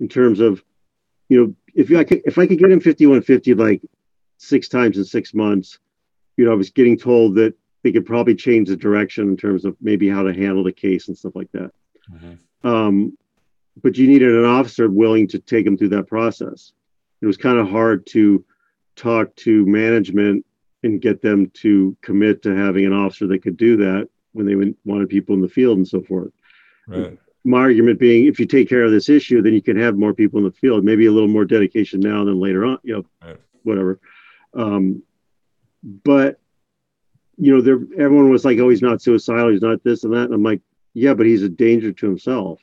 in terms of, you know, if I could if I could get him 5150 like six times in six months, you know, I was getting told that they could probably change the direction in terms of maybe how to handle the case and stuff like that. mhm. Um, but you needed an officer willing to take them through that process. It was kind of hard to talk to management and get them to commit to having an officer that could do that when they wanted people in the field and so forth. right. My argument being, if you take care of this issue, then you can have more people in the field. Maybe a little more dedication now than later on. You know, Right. whatever. Um, but you know, there everyone was like, "Oh, he's not suicidal. He's not this and that." And I'm like, "Yeah, but he's a danger to himself."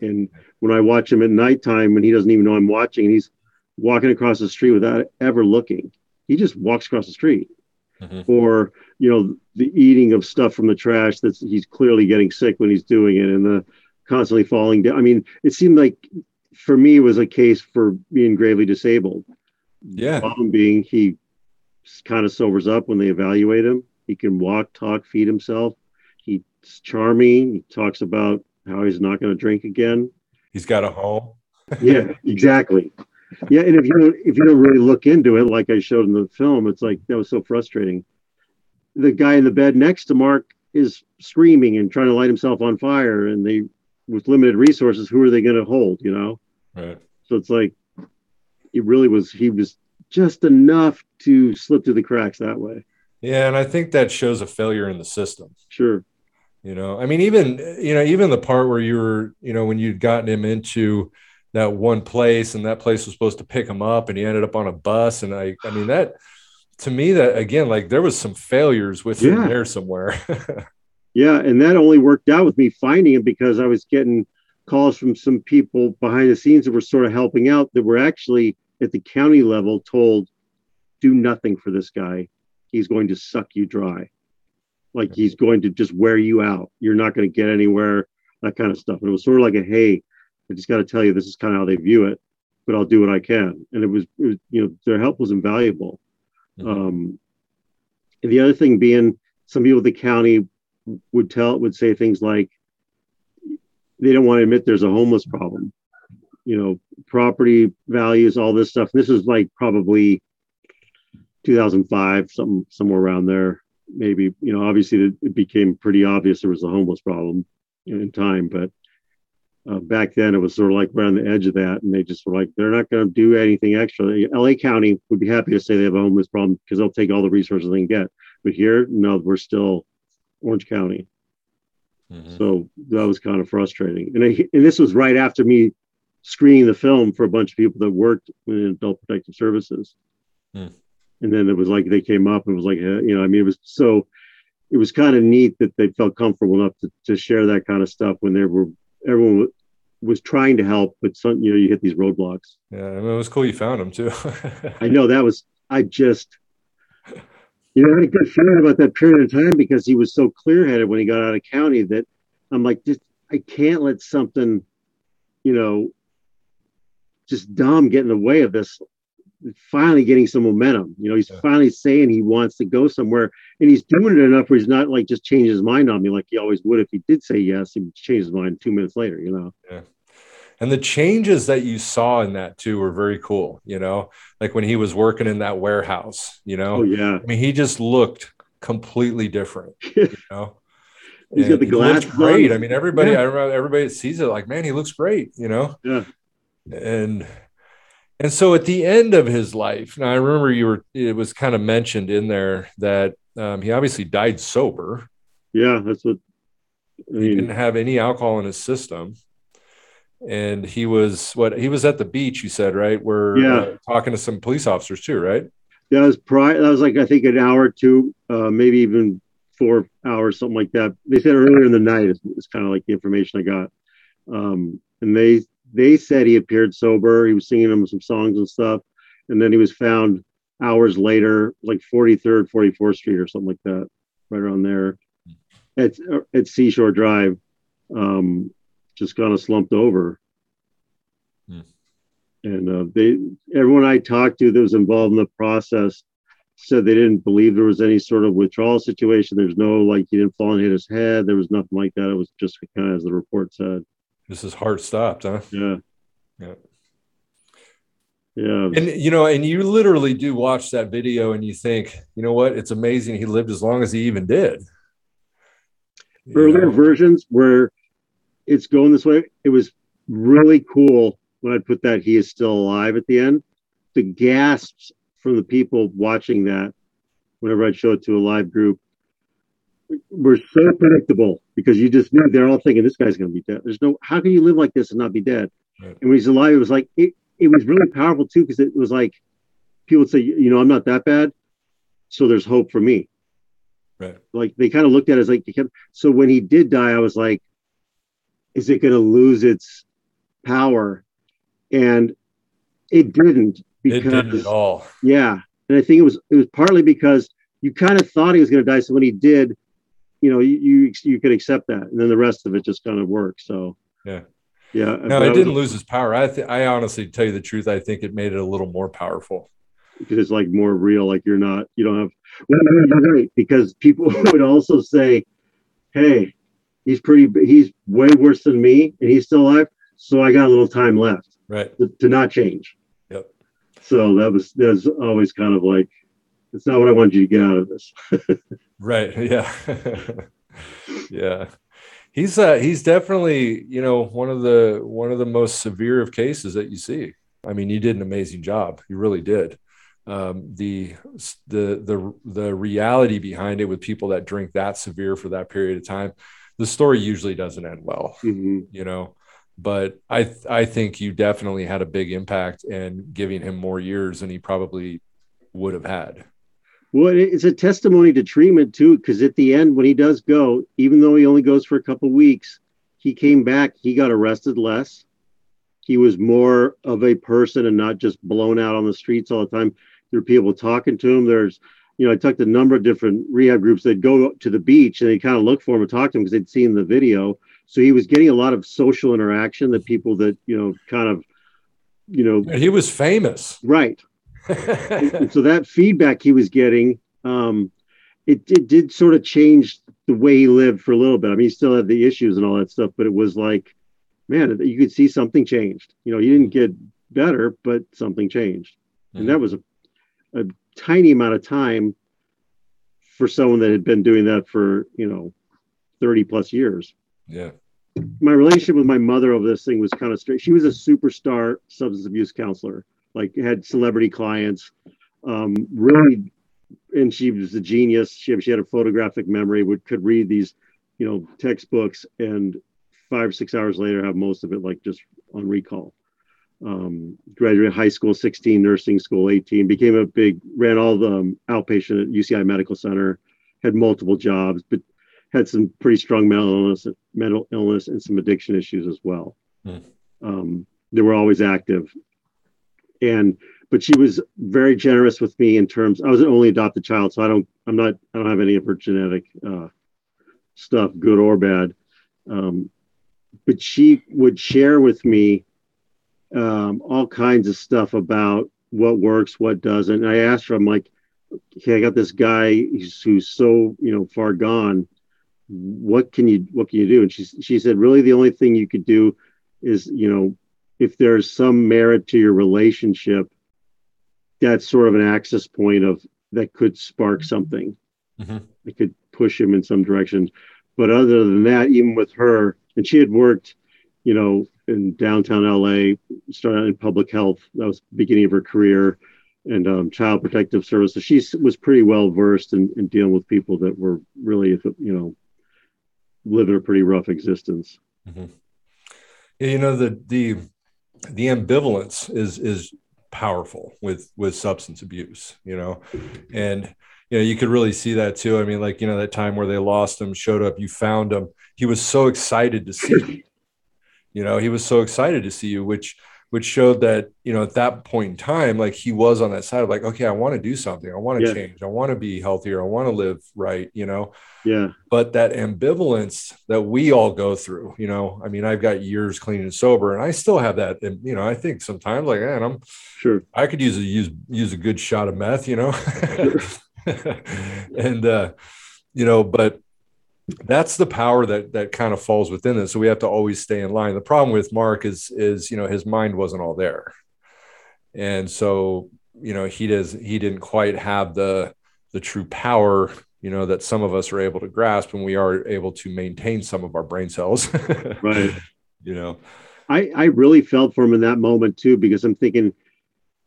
And when I watch him at nighttime, when he doesn't even know I'm watching, and he's walking across the street without ever looking, he just walks across the street. Mhm. Or you know, the eating of stuff from the trash that's he's clearly getting sick when he's doing it, and the constantly falling down. I mean, it seemed like for me it was a case for being gravely disabled. Yeah. Problem being, he kind of sobers up when they evaluate him. He can walk, talk, feed himself. He's charming. He talks about how he's not going to drink again. He's got a home. Yeah, exactly. Yeah, and if you don't, if you don't really look into it, like I showed in the film, it's like that was so frustrating. The guy in the bed next to Mark is screaming and trying to light himself on fire, and they, with limited resources, who are they going to hold? You know. Right. So it's like he really was he was just enough to slip through the cracks that way. Yeah, and I think that shows a failure in the system. Sure. You know, I mean, even you know, even the part where you were, you know, when you'd gotten him into that one place, and that place was supposed to pick him up, and he ended up on a bus, and I, I mean, that to me, that again, like there was some failures with him Yeah. there somewhere. *laughs* Yeah, and that only worked out with me finding him because I was getting calls from some people behind the scenes that were sort of helping out that were actually at the county level told, do nothing for this guy. He's going to suck you dry. Like he's going to just wear you out. You're not going to get anywhere, that kind of stuff. And it was sort of like a, hey, I just got to tell you, this is kind of how they view it, but I'll do what I can. And it was, it was you know, their help was invaluable. Um, and the other thing being, some people at the county would tell would say things like they don't want to admit there's a homeless problem you know property values all this stuff this is like probably 2005 something somewhere around there maybe you know obviously it became pretty obvious there was a homeless problem in time but uh, back then it was sort of like right on the edge of that, and they just were like, they're not going to do anything extra. LA County would be happy to say they have a homeless problem because they'll take all the resources they can get. But here, no, we're still Orange County. Mhm. So that was kind of frustrating. And, I, and this was right after me screening the film for a bunch of people that worked in adult protective services. Hmm. And then it was like they came up and it was like, uh, you know, I mean, it was so, it was kind of neat that they felt comfortable enough to, to share that kind of stuff when they were, everyone was trying to help, but some, you know, you hit these roadblocks. Yeah, I mean, it was cool you found them too. *laughs* I know that was, I just, you know, I had a good feeling about that period of time because he was so clear headed when he got out of county that I'm like, just, I can't let something, you know, just dumb get in the way of this finally getting some momentum. You know, he's Yeah. finally saying he wants to go somewhere and he's doing it enough where he's not like just change his mind on me like he always would if he did say yes, he would change his mind two minutes later, you know. Yeah. and the changes that you saw in that too were very cool. You know, like when he was working in that warehouse. You know, Oh yeah. I mean, he just looked completely different. *laughs* You know, He's got the glasses great. I mean, everybody, Yeah. I remember everybody sees it like, man, he looks great. You know, Yeah. and and so at the end of his life, now I remember you were it was kind of mentioned in there that um, he obviously died sober. Yeah, that's what I He didn't have any alcohol in his system. And he was what he was at the beach, you said, right? We're Yeah. uh, talking to some police officers too, right? That was prior. That was like I think an hour or two, uh, maybe even four hours, something like that. They said earlier in the night is, is kind of like the information I got. Um, and they they said he appeared sober. He was singing them some songs and stuff, and then he was found hours later, like 43rd, 44th Street or something like that, right around there, at at Seashore Drive, um, just kind of slumped over. Hmm. And uh, they, everyone I talked to that was involved in the process said they didn't believe there was any sort of withdrawal situation. There's no like he didn't fall and hit his head. There was nothing like that. It was just kind of as the report said. This is heart stopped, huh? Yeah. Yeah. Yeah. And you know, and you literally do watch that video and you think, you know what? It's amazing he lived as long as he even did. You Earlier know? versions where it's going this way, it was really cool when I put that he is still alive at the end. The gasps from the people watching that whenever I'd show it to a live group were so predictable because you just knew they're all thinking this guy's going to be dead. There's no how can you live like this and not be dead? Right. And when he's alive, it was like it. It was really powerful too because it was like people would say, you know, I'm not that bad, so there's hope for me. Right. Like they kind of looked at it as like so when he did die, I was like, is it going to lose its power? And it didn't It because didn't at all. yeah, and I think it was it was partly because you kind of thought he was going to die. So when he did, you know, you, you you could accept that, and then the rest of it just kind of works. So Yeah. yeah. No, I it didn't lose his power. I th- I honestly tell you the truth, I think it made it a little more powerful. because it's like more real. Like you're not, you don't have. Well, no, you're right because people *laughs* would also say, "Hey, he's pretty. He's way worse than me, and he's still alive. So I got a little time left Right. to, to not change." Yep. So that was that was always kind of like, it's not what I wanted you to get out of this. *laughs* Right. Yeah. *laughs* yeah. He's uh he's definitely, you know, one of the one of the most severe of cases that you see. I mean, you did an amazing job. You really did. Um, the the the the reality behind it with people that drink that severe for that period of time, the story usually doesn't end well, Mhm. you know. But I I think you definitely had a big impact in giving him more years than he probably would have had. Well, it's a testimony to treatment too, because at the end, when he does go, even though he only goes for a couple weeks, he came back. He got arrested less. He was more of a person and not just blown out on the streets all the time. There were people talking to him. There's, you know, I talked to a number of different rehab groups. They'd go to the beach and they kind of look for him and talk to him because they'd seen the video. So he was getting a lot of social interaction. The people that you know, kind of, you know, He was famous. right *laughs* so that feedback he was getting um it, it did sort of change the way he lived for a little bit. I mean he still had the issues and all that stuff but it was like man you could see something changed. You know he didn't get better but something changed. And that was a, a tiny amount of time for someone that had been doing that for you know 30 plus years. Yeah. my relationship with my mother over this thing was kind of straight. She was a superstar substance abuse counselor, like had celebrity clients, um, really, and she was a genius. She, she had a photographic memory, would could read these, you know, textbooks, and five six hours later have most of it like just on recall. Um, graduated high school, 16, nursing school, 18, became a big, ran all the um, outpatient at UCI Medical Center, had multiple jobs, but had some pretty strong mental illness, mental illness and some addiction issues as well. Hmm. Um, they were always active. And, but she was very generous with me in terms, I was an only adopted child, so I don't, I'm not, I don't have any of her genetic uh, stuff, good or bad. Um, but she would share with me um, all kinds of stuff about what works, what doesn't. And I asked her, I'm like, okay, I got this guy who's, who's so you know far gone. What can you what can you do? And she she said, really, the only thing you could do is you know if there's some merit to your relationship, that's sort of an access point of that could spark something. Mhm. It could push him in some direction. But other than that, even with her, and she had worked, you know, in downtown LA, started out in public health. That was the beginning of her career and um, child protective services. She was pretty well versed in, in dealing with people that were really, you know, living a pretty rough existence. Yeah, you know the the the ambivalence is is powerful with with substance abuse you know? And you know you could really see that too. I mean like you know that time where they lost him showed up you found him. He was so excited to see you. You know he was so excited to see you which which showed that you know at that point in time like he was on that side of like okay i want to do something. I want to Yeah. change. I want to be healthier. I want to live right you know? Yeah, but that ambivalence that we all go through you know? I mean i've got years clean and sober and i still have that and you know i think sometimes like man i'm sure. i could use a use use a good shot of meth you know? *laughs* And uh you know but that's the power that that kind of falls within it. So we have to always stay in line. The problem with mark is is you know his mind wasn't all there. And so you know he does he didn't quite have the the true power you know that some of us are able to grasp and we are able to maintain some of our brain cells. *laughs* Right. you know? I, I really felt for him in that moment too, because I'm thinking,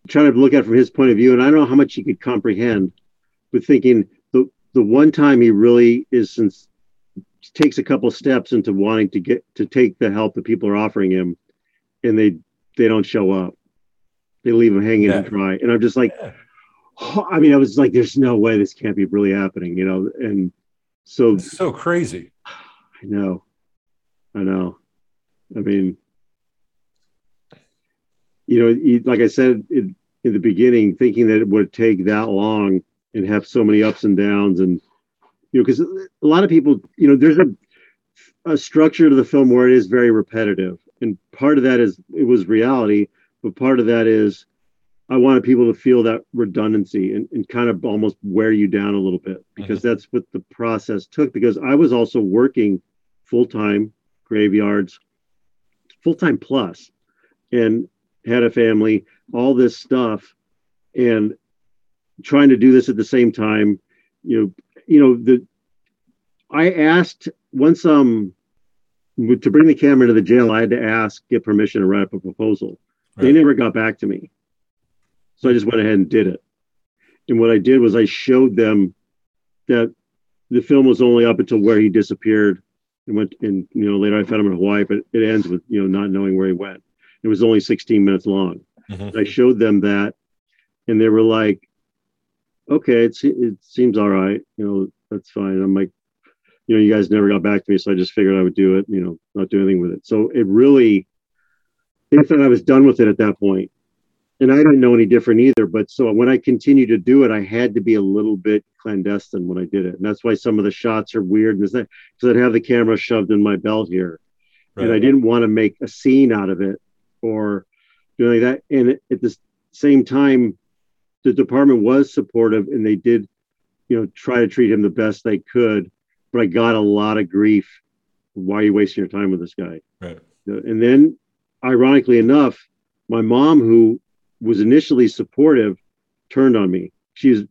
trying to look at it from his point of view, and I don't know how much he could comprehend, but thinking the the one time he really is since takes a couple steps into wanting to get to take the help that people are offering him, and they they don't show up, they leave him hanging Yeah. to dry, and I'm just like, Yeah. oh, I mean, I was like, there's no way this can't be really happening, you know, and so it's so crazy *sighs* I know. I know. I mean, you know, you- like I said in, in the beginning, thinking that it would take that long and have so many ups and downs, and you know, because a lot of people, you know, there's a a structure to the film where it is very repetitive, and part of that is it was reality, but part of that is I wanted people to feel that redundancy and, and kind of almost wear you down a little bit because mm-hmm. that's what the process took. Because I was also working full time graveyards, full time plus, and had a family, all this stuff, and trying to do this at the same time. You know, you know the. I asked once um to bring the camera to the jail. I had to ask get permission to write up a proposal. They never got back to me, so I just went ahead and did it. And what I did was I showed them that the film was only up until where he disappeared and went and you know later I found him in Hawaii, but it ends with you know not knowing where he went. It was only 16 minutes long. Mhm. I showed them that, and they were like, "Okay, it se- it seems all right. You know, that's fine." I'm like, "You know, you guys never got back to me, so I just figured I would do it. You know, not do anything with it." So it really, they thought I was done with it at that point, and I didn't know any different either. But so when I continued to do it, I had to be a little bit clandestine when I did it, and that's why some of the shots are weird. And that because I'd have the camera shoved in my belt here, and I didn't want to make a scene out of it or doing like that. And at the same time, the department was supportive and they did, you know, try to treat him the best they could. But I got a lot of grief. Why are you wasting your time with this guy? Right. And then, ironically enough, my mom, who was initially supportive, turned on me. She's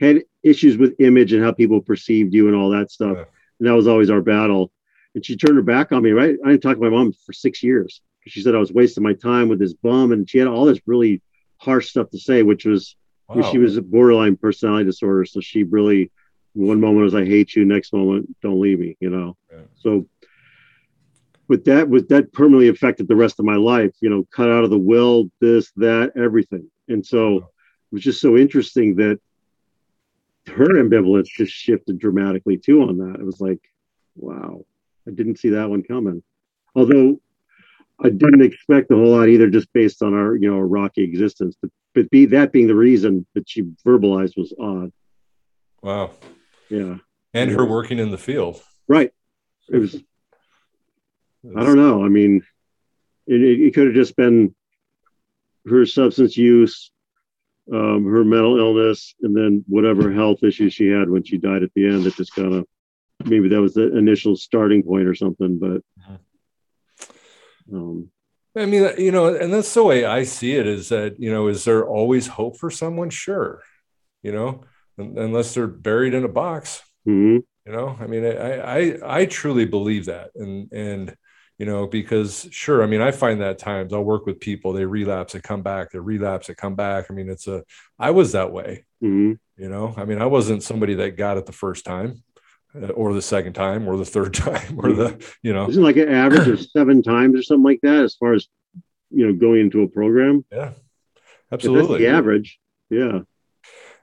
had issues with image and how people perceived you and all that stuff. Yeah. And that was always our battle. And she turned her back on me, right? I didn't talk to my mom for six years. She said I was wasting my time with this bum. And she had all this really harsh stuff to say, which was Wow. she was a borderline personality disorder. So she really, one moment was I hate you, next moment don't leave me, you know. So, but that was that permanently affected the rest of my life. You know, cut out of the will, this, that, everything. And so it was just so interesting that her ambivalence just shifted dramatically too on that. It was like, wow, I didn't see that one coming. Although I didn't expect a whole lot either, just based on our, you know, rocky existence. But, but be that being the reason that she verbalized was odd. Wow. Yeah. And her working in the field. Right. It was, I don't know. I mean, it, it, could have just been her substance use, um, her mental illness, and then whatever health issues she had when she died at the end. That just kind of maybe that was the initial starting point or something. But um, I mean, you know, and that's the way I see it is that, you know, is there always hope for someone? Sure. You know, unless they're buried in a box, mhm. you know, I mean, I, I, I truly believe that. And, and, you know, because sure, I mean, I find that times I'll work with people, they relapse and come back, they relapse and come back. I mean, it's a, I was that way, Mhm. you know, I mean, I wasn't somebody that got it the first time uh, or the second time or the third *laughs* time or the, you know, Isn't like an average of seven times or something like that as far as you know going into a program? yeah, absolutely. the average. Yeah.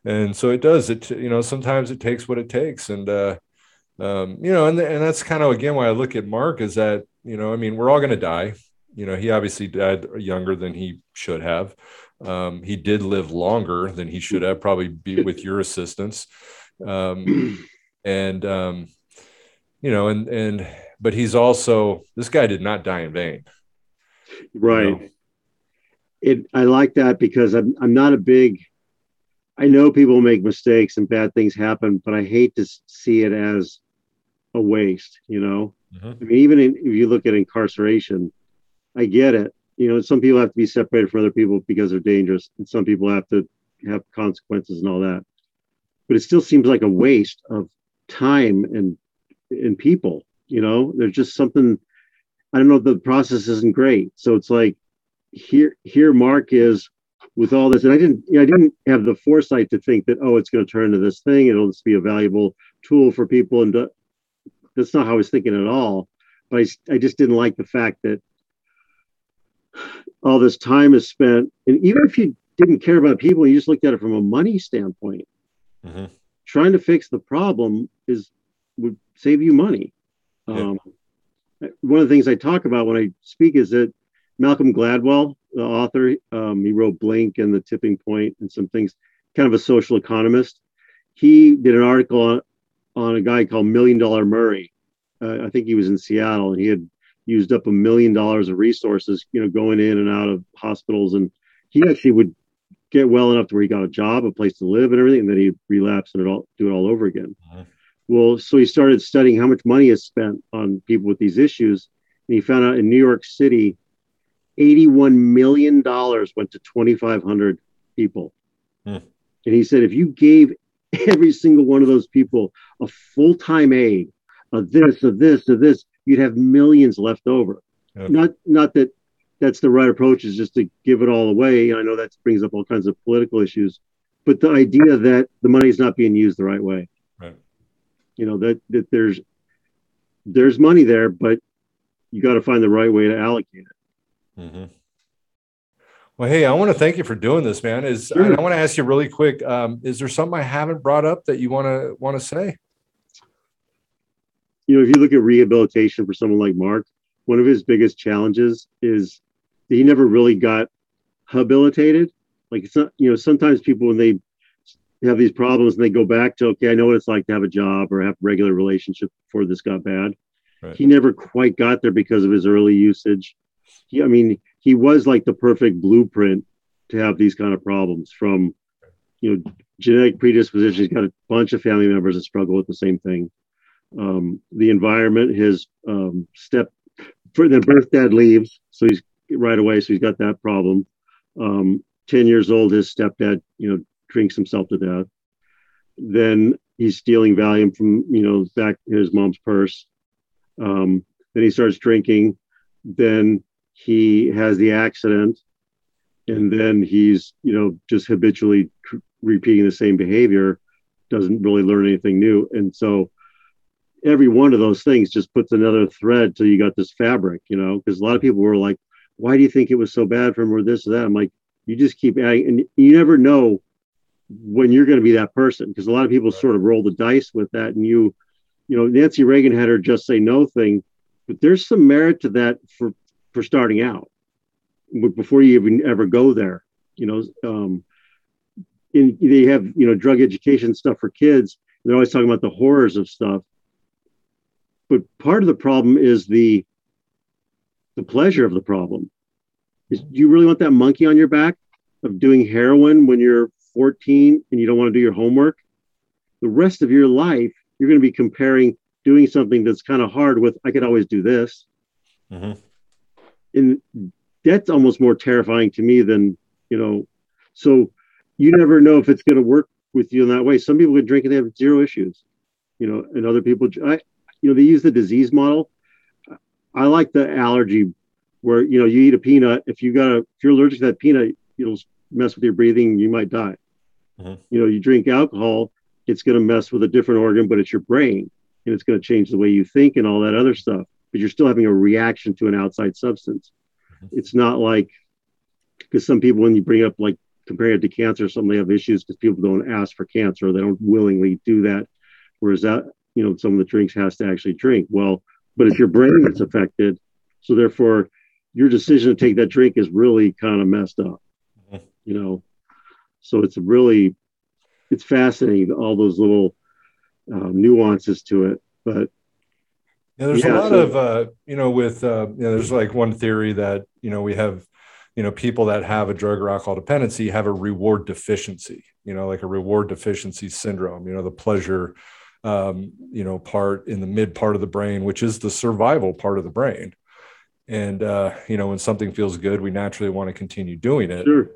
and so it does it you know sometimes it takes what it takes and uh um you know and, and that's kind of again why i look at mark is that you know i mean we're all going to die you know he obviously died younger than he should have um he did live longer than he should have probably be with your assistance um *clears throat* and um you know and and but he's also this guy did not die in vain Right. know? It I like that because I'm I'm not a big I know people make mistakes and bad things happen, but I hate to see it as a waste, you know. Mhm. I mean, even in, if you look at incarceration, I get it. You know, some people have to be separated from other people because they're dangerous, and some people have to have consequences and all that. But it still seems like a waste of time and and people. You know, there's just something. I don't know. The process isn't great, so it's like here here Mark is with all this, and I didn't you know, I didn't have the foresight to think that oh, it's going to turn into this thing. It'll just be a valuable tool for people, and uh, that's not how I was thinking at all. But I just didn't like the fact that all this time is spent, and even if you didn't care about people, you just looked at it from a money standpoint. Mhm. Trying to fix the problem is would save you money. Yeah. Um, one of the things I talk about when I speak is that Malcolm Gladwell, the author, um, he wrote Blink and The Tipping Point and some things, kind of a social economist. He did an article on, on a guy called Million Dollar Murray. Uh, I think he was in Seattle and he had used up a million dollars of resources, you know, going in and out of hospitals. And he actually would get well enough to where he got a job, a place to live and everything, and then he'd relapse and it all, do it all over again. Mhm. Well, so he started studying how much money is spent on people with these issues. And he found out in New York City, $81 million went to 2,500 people. Hmm. And he said, if you gave every single one of those people a full time aid of this, of this, of this, you'd have millions left over. Not, not that that's the right approach is just to give it all away. I know that brings up all kinds of political issues, but the idea that the money is not being used the right way right you know that that there's there's money there but you got to find the right way to allocate it Mm-hmm. Well, hey, I want to thank you for doing this, man. Is Sure. and I want to ask you really quick. Um, is there something I haven't brought up that you want to want to say? you know if you look at rehabilitation for someone like mark one of his biggest challenges is he never really got habilitated. Like it's not you know sometimes people when they have these problems and they go back to okay i know what it's like to have a job or have a regular relationships before this got bad. Right. he never quite got there because of his early usage. He, i mean he was like the perfect blueprint to have these kind of problems from you know genetic predisposition he's got a bunch of family members that struggle with the same thing. Um, the environment his um, step for the birth dad leaves so he's right away so he's got that problem um, 10 years old his stepdad you know drinks himself to death then he's stealing valium from you know back his mom's purse Um, then he starts drinking. Then he has the accident, and then he's you know just habitually tr- repeating the same behavior. Doesn't really learn anything new, and so every one of those things just puts another thread till you got this fabric, you know, because a lot of people were like, why do you think it was so bad for him or this or that? I'm like, you just keep adding, and you never know when you're going to be that person because a lot of people sort of roll the dice with that. And you, you know, Nancy Reagan had her just say no thing, but there's some merit to that for for starting out before you even ever go there. You know, um, in, they have you know drug education stuff for kids. They're always talking about the horrors of stuff but part of the problem is the the pleasure of the problem. Is do you really want that monkey on your back of doing heroin when you're 14 and you don't want to do your homework? The rest of your life you're going to be comparing doing something that's kind of hard with i could always do this. Mhm. and that's almost more terrifying to me than you know so you never know if it's going to work with you in that way. Some people can drink and they have zero issues you know and other people i you know they use the disease model i like the allergy where you know you eat a peanut if you got a if you're allergic to that peanut it'll mess with your breathing you might die. Mhm. you know you drink alcohol it's going to mess with a different organ but it's your brain and it's going to change the way you think and all that other stuff but you're still having a reaction to an outside substance. It's not like because some people when you bring up like comparing it to cancer some they have issues because people don't ask for cancer or they don't willingly do that whereas that you know some of the drinks has to actually drink. Well but it's your brain that's affected so therefore your decision to take that drink is really kind of messed up Mhm. you know so it's really it's fascinating all those little um, nuances to it but Yeah, there's Yeah, a lot so- of uh, you know, with uh, you know, there's like one theory that you know we have, you know, people that have a drug or alcohol dependency have a reward deficiency, you know, like a reward deficiency syndrome. You know, the pleasure, um, you know, part in the mid part of the brain, which is the survival part of the brain. And uh, you know, when something feels good, we naturally want to continue doing it. sure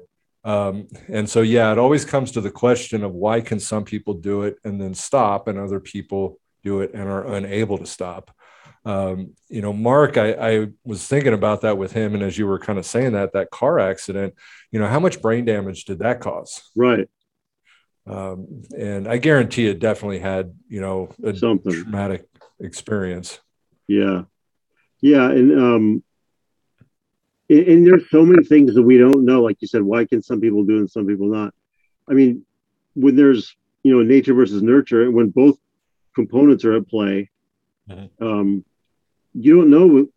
Um, and so, yeah, it always comes to the question of why can some people do it and then stop, and other people do it and are unable to stop. Um, you know, Mark, I, I was thinking about that with him, and as you were kind of saying that, that car accident, you know, how much brain damage did that cause? right Um, and I guarantee it definitely had, you know, a something traumatic experience. Yeah. Yeah. And, um, and, and there's so many things that we don't know. Like you said, why can some people do and some people not? I mean, when there's, you know, nature versus nurture, and when both components are at play, Mhm. um, you don't know.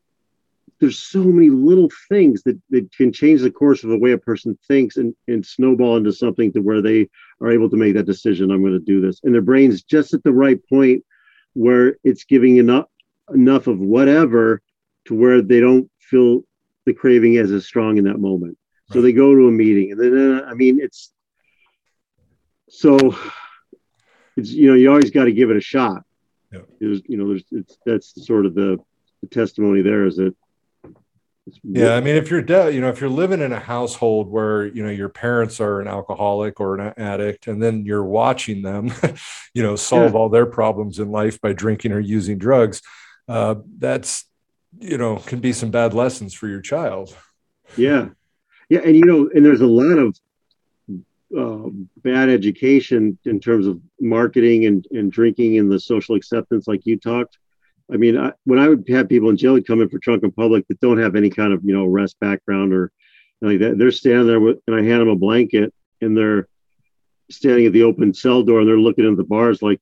There's so many little things that, that can change the course of the way a person thinks and, and snowball into something to where they are able to make that decision. I'm going to do this. And their brain's just at the right point where it's giving enough enough of whatever to where they don't feel the craving as as strong in that moment. So they go to a meeting, and then uh, I mean it's so it's you know you always got to give it a shot. Yeah. You know there's it's that's sort of the, the testimony there is that Yeah, I mean, if you're de- you know, if you're living in a household where you know your parents are an alcoholic or an addict, and then you're watching them, *laughs* you know, solve Yeah. all their problems in life by drinking or using drugs, uh, that's you know can be some bad lessons for your child. Yeah, yeah, and you know, and there's a lot of uh, bad education in terms of marketing and, and drinking and the social acceptance, like you talked. I mean, I, when I would have people in jail come in for drunk in public that don't have any kind of you know arrest background or like that, they're standing there with, and I hand them a blanket, and they're standing at the open cell door, and they're looking at the bars like,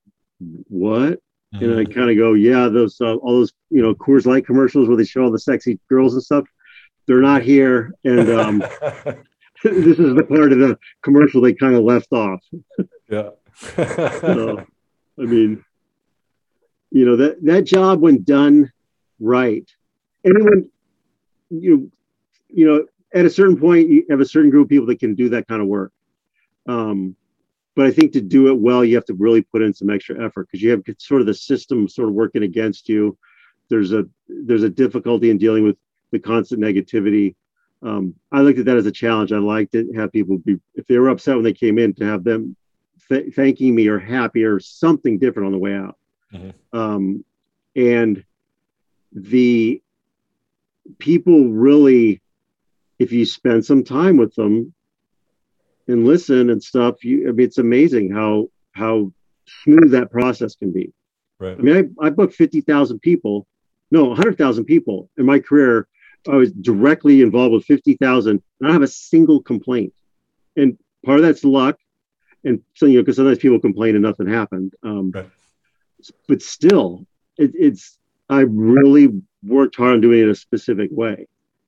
what? And I kind of go, yeah, those uh, all those you know Coors Light commercials where they show all the sexy girls and stuff. They're not here, and um, *laughs* *laughs* this is the part of the commercial they kind of left off. yeah. So, I mean, you know that that job when done right, anyone you you know at a certain point you have a certain group of people that can do that kind of work. Um, but I think to do it well, you have to really put in some extra effort because you have sort of the system sort of working against you. There's a there's a difficulty in dealing with the constant negativity. Um, I looked at that as a challenge. I liked it. Have people be if they were upset when they came in to have them th- thanking me or happy or something different on the way out. Mhm. Um, and the people really, if you spend some time with them and listen and stuff, you I mean it's amazing how how smooth that process can be. Right. I mean, I, I booked 50,000 people, no, 100,000 people in my career. I was directly involved with 50,000 and I don't have a single complaint. And part of that's luck. And so, you know, because sometimes people complain and nothing happened. Um, Right. But still, it, it's, I really worked hard on doing it a specific way.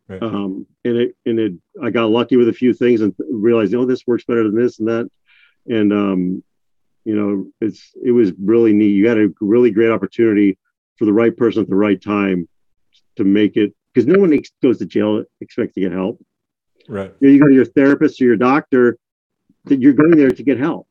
Right. Um, and it, and it, I got lucky with a few things and realized, oh, this works better than this and that. And, um, you know, it's it was really neat. You had a really great opportunity for the right person at the right time to make it because no one ex- goes to jail expect to get help. Right. You, know, you go to your therapist or your doctor, that you're going there to get help.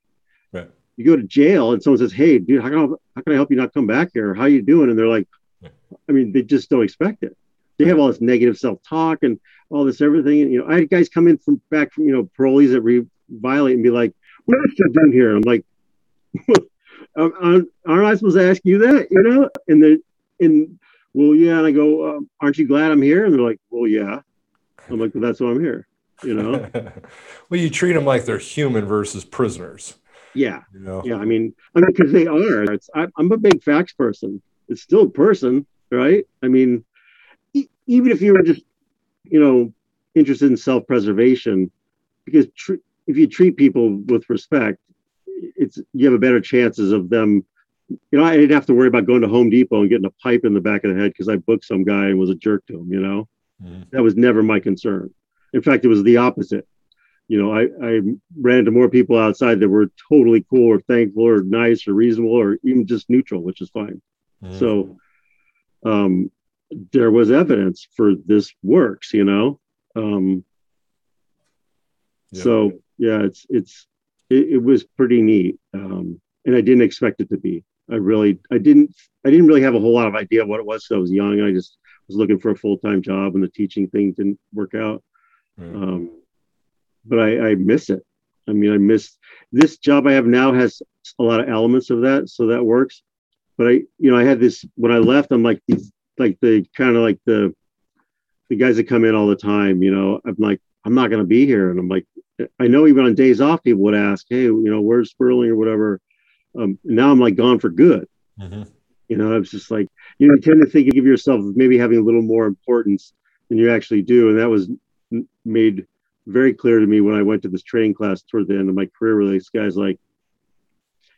You go to jail and someone says, "Hey, dude, how can I, how can I help you not come back here? How you doing?" And they're like, I mean, they just don't expect it. They have all this negative self-talk and all this everything. And you know, I had guys come in from back from you know parolees that re- violate and be like, "What are you doing here?" And I'm like, *laughs* aren't aren't I supposed to ask you that? You know? And then and well, yeah. And I go, um, aren't you glad I'm here? And they're like, well, yeah. I'm like, well, that's why I'm here. You know? *laughs* well, you treat them like they're human versus prisoners. Yeah, You know. yeah. I mean, I mean, because they are. It's, I, I'm a big facts person. It's still a person, right? I mean, e- even if you were just, you know, interested in self-preservation, because tr- if you treat people with respect, it's you have a better chances of them. You know, I didn't have to worry about going to Home Depot and getting a pipe in the back of the head because I booked some guy and was a jerk to him. You know, Mhm. that was never my concern. In fact, it was the opposite. You know, I, I ran into more people outside that were totally cool or thankful or nice or reasonable or even just neutral, which is fine. Mhm. So um, there was evidence for this works, you know. Um, Yeah. So yeah, it's it's it, it was pretty neat, um, and I didn't expect it to be. I really I didn't I didn't really have a whole lot of idea what it was. So I was young. I just was looking for a full time job, and the teaching thing didn't work out. Right. Um, but I, I miss it. I mean, I miss this job I have now has a lot of elements of that, so that works. But I, you know, I had this when I left. I'm like these, like the kind of like the the guys that come in all the time. You know, I'm like, I'm not going to be here, and I'm like, I know even on days off, people would ask, hey, you know, where's Sperling or whatever. Um, now I'm like gone for good. Mhm. You know, I was just like, you know, you tend to think of yourself maybe having a little more importance than you actually do. And that was made very clear to me when I went to this training class toward the end of my career, where this guy's like,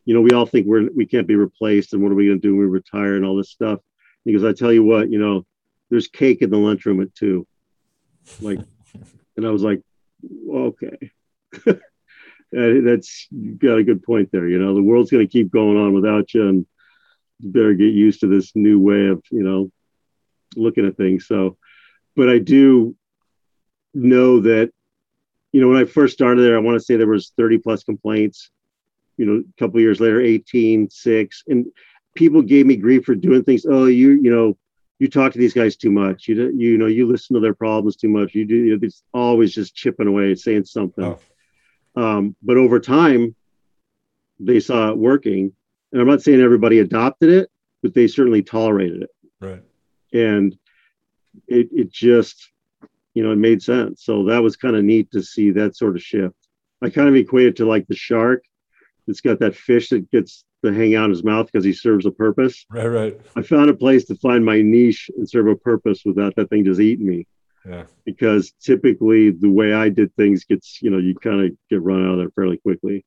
you know, we all think we're, we can't be replaced and what are we going to do when we retire and all this stuff. He goes, I tell you what, you know, there's cake in the lunchroom at two. Like, *laughs* and I was like, okay. *laughs* That's you got a good point there. You know, the world's going to keep going on without you, and you better get used to this new way of you know looking at things. So, but I do know that you know when I first started there, I want to say there was 30 plus complaints. You know, a couple years later, 18, six, and people gave me grief for doing things. Oh, you you know. You talk to these guys too much. You you know you listen to their problems too much. You do you know, it's always just chipping away, saying something. Oh. Um, but over time, they saw it working. And I'm not saying everybody adopted it, but they certainly tolerated it. Right. And it, it just, you know, it made sense. So that was kind of neat to see that sort of shift. I kind of equate it to like the shark It's got that fish that gets to hang out in his mouth because he serves a purpose. Right. Right. I found a place to find my niche and serve a purpose without that thing just eating me Yeah. because typically the way I did things gets, you know, you kind of get run out of there fairly quickly.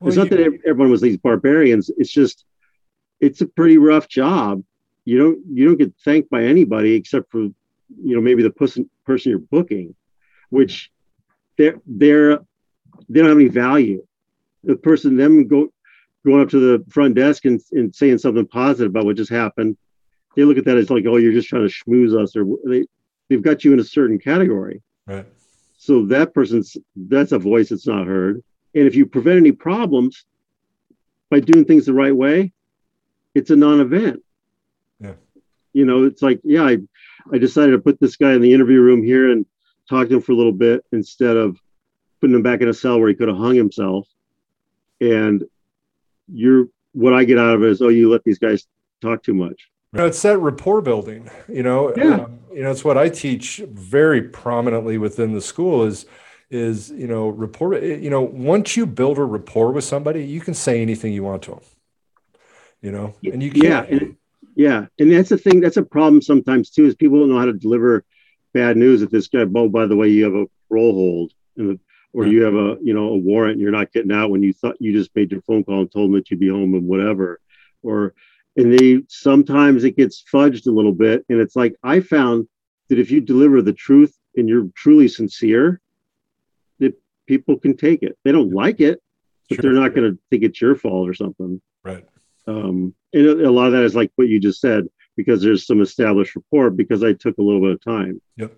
Well, it's not you- that everyone was these barbarians. It's just, it's a pretty rough job. You don't, you don't get thanked by anybody except for, you know, maybe the person person you're booking, which they're they're they don't have any value. The person them go going up to the front desk and, and saying something positive about what just happened, they look at that as like, oh, you're just trying to schmooze us, or they they've got you in a certain category. Right. So that person's that's a voice that's not heard. And if you prevent any problems by doing things the right way, it's a non-event. Yeah. You know, it's like, yeah, I, I decided to put this guy in the interview room here and talk to him for a little bit instead of putting him back in a cell where he could have hung himself. And you're what I get out of it is, oh, you let these guys talk too much. You know, it's that rapport building. You know, Yeah. um, you know, it's what I teach very prominently within the school is is you know rapport. You know, once you build a rapport with somebody, you can say anything you want to them. You know, and you yeah, can't. and, yeah, and that's the thing. That's a problem sometimes too. Is people don't know how to deliver bad news. If this guy, oh, by the way, you have a parole hold, and or Right. you have a you know a warrant, and you're not getting out when you thought you just made your phone call and told them that you'd be home and whatever, or and they sometimes it gets fudged a little bit, and it's like I found that if you deliver the truth and you're truly sincere, that people can take it. They don't like it, but Sure. they're not going to think it's your fault or something right. Um, and a lot of that is like what you just said because there's some established rapport because I took a little bit of time. Yep.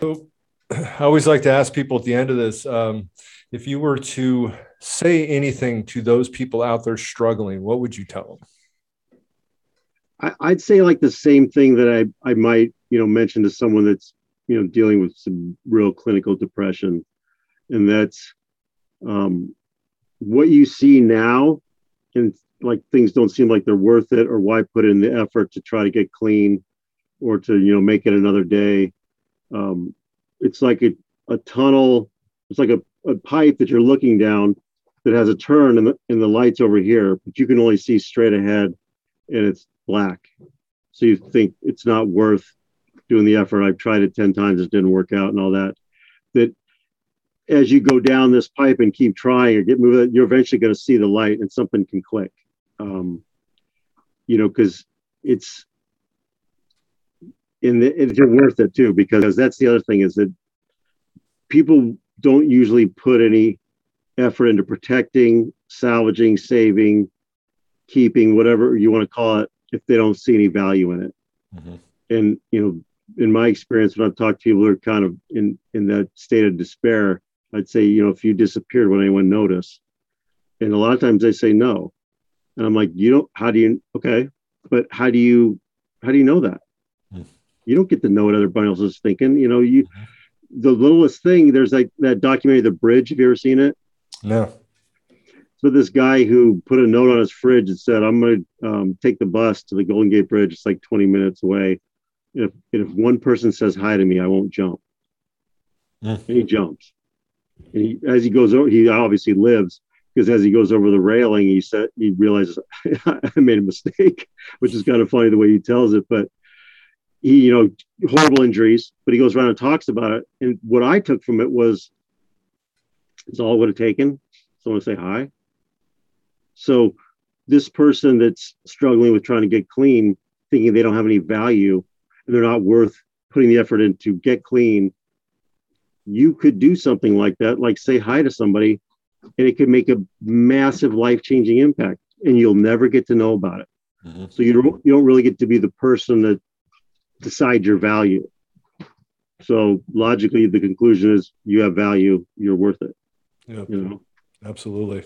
So *clears throat* I always like to ask people at the end of this um, if you were to say anything to those people out there struggling, what would you tell them? I, I'd say like the same thing that I, I might, you know, mention to someone that's, you know, dealing with some real clinical depression. And that's um, what you see now and like things don't seem like they're worth it or why put in the effort to try to get clean or to, you know, make it another day. Um, it's like a, a tunnel. It's like a, a pipe that you're looking down that has a turn and the, the lights over here, but you can only see straight ahead and it's black. So you think it's not worth doing the effort. I've tried it 10 times, it didn't work out and all that. That as you go down this pipe and keep trying or get moving, you're eventually going to see the light and something can click. Um, you know, because it's in the, it's worth it too, because that's the other thing is that people don't usually put any effort into protecting, salvaging, saving, keeping, whatever you want to call it, if they don't see any value in it. Mhm. And you know, in my experience, when I've talked to people who are kind of in in that state of despair, I'd say, you know, if you disappeared, would anyone notice? And a lot of times they say no. And I'm like, you don't. How do you? Okay, but how do you? How do you know that? Hmm. You don't get to know what everybody else is thinking. You know, you the littlest thing. There's like that documentary, The Bridge. Have you ever seen it? No. So this guy who put a note on his fridge and said, "I'm going to um, take the bus to the Golden Gate Bridge. It's like 20 minutes away. If if one person says hi to me, I won't jump." Mm. And he jumps. And he, as he goes over, he obviously lives because as he goes over the railing, he said he realizes *laughs* I made a mistake, which is kind of funny the way he tells it. But he, you know, horrible injuries, but he goes around and talks about it. And what I took from it was, it's all it would have taken someone to say hi. So this person that's struggling with trying to get clean, thinking they don't have any value and they're not worth putting the effort in to get clean, you could do something like that, like say hi to somebody, and it could make a massive life-changing impact, and you'll never get to know about it. Mhm. So you don't you don't really get to be the person that decides your value. So logically, the conclusion is you have value, you're worth it. Yep. You know. Absolutely.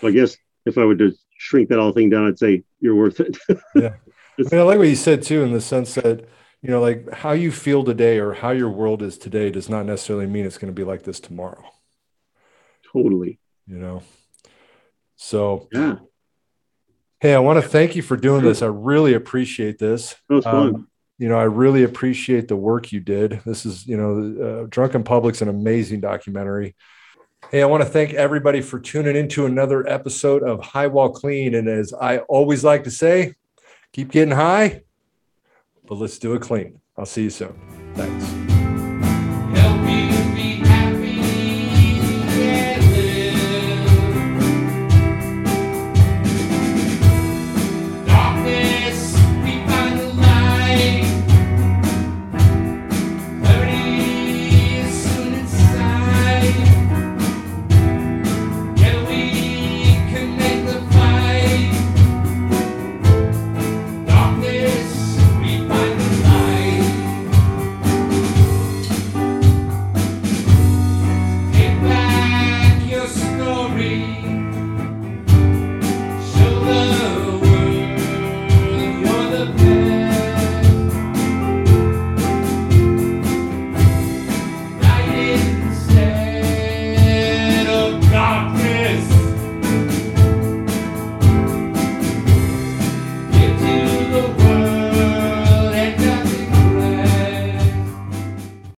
So I guess if I were to shrink that whole thing down, I'd say you're worth it. *laughs* I mean, I like what you said too, in the sense that, you know, like how you feel today or how your world is today does not necessarily mean it's going to be like this tomorrow, totally. You know? So, Yeah. hey, I want to thank you for doing this. I really appreciate this. That. Um, you know, I really appreciate the work you did. This is, you know, uh, Drunk in Public's an amazing documentary. Hey, I want to thank everybody for tuning into another episode of High Wall Clean. And as I always like to say, keep getting high, but let's do it clean. I'll see you soon. Thanks.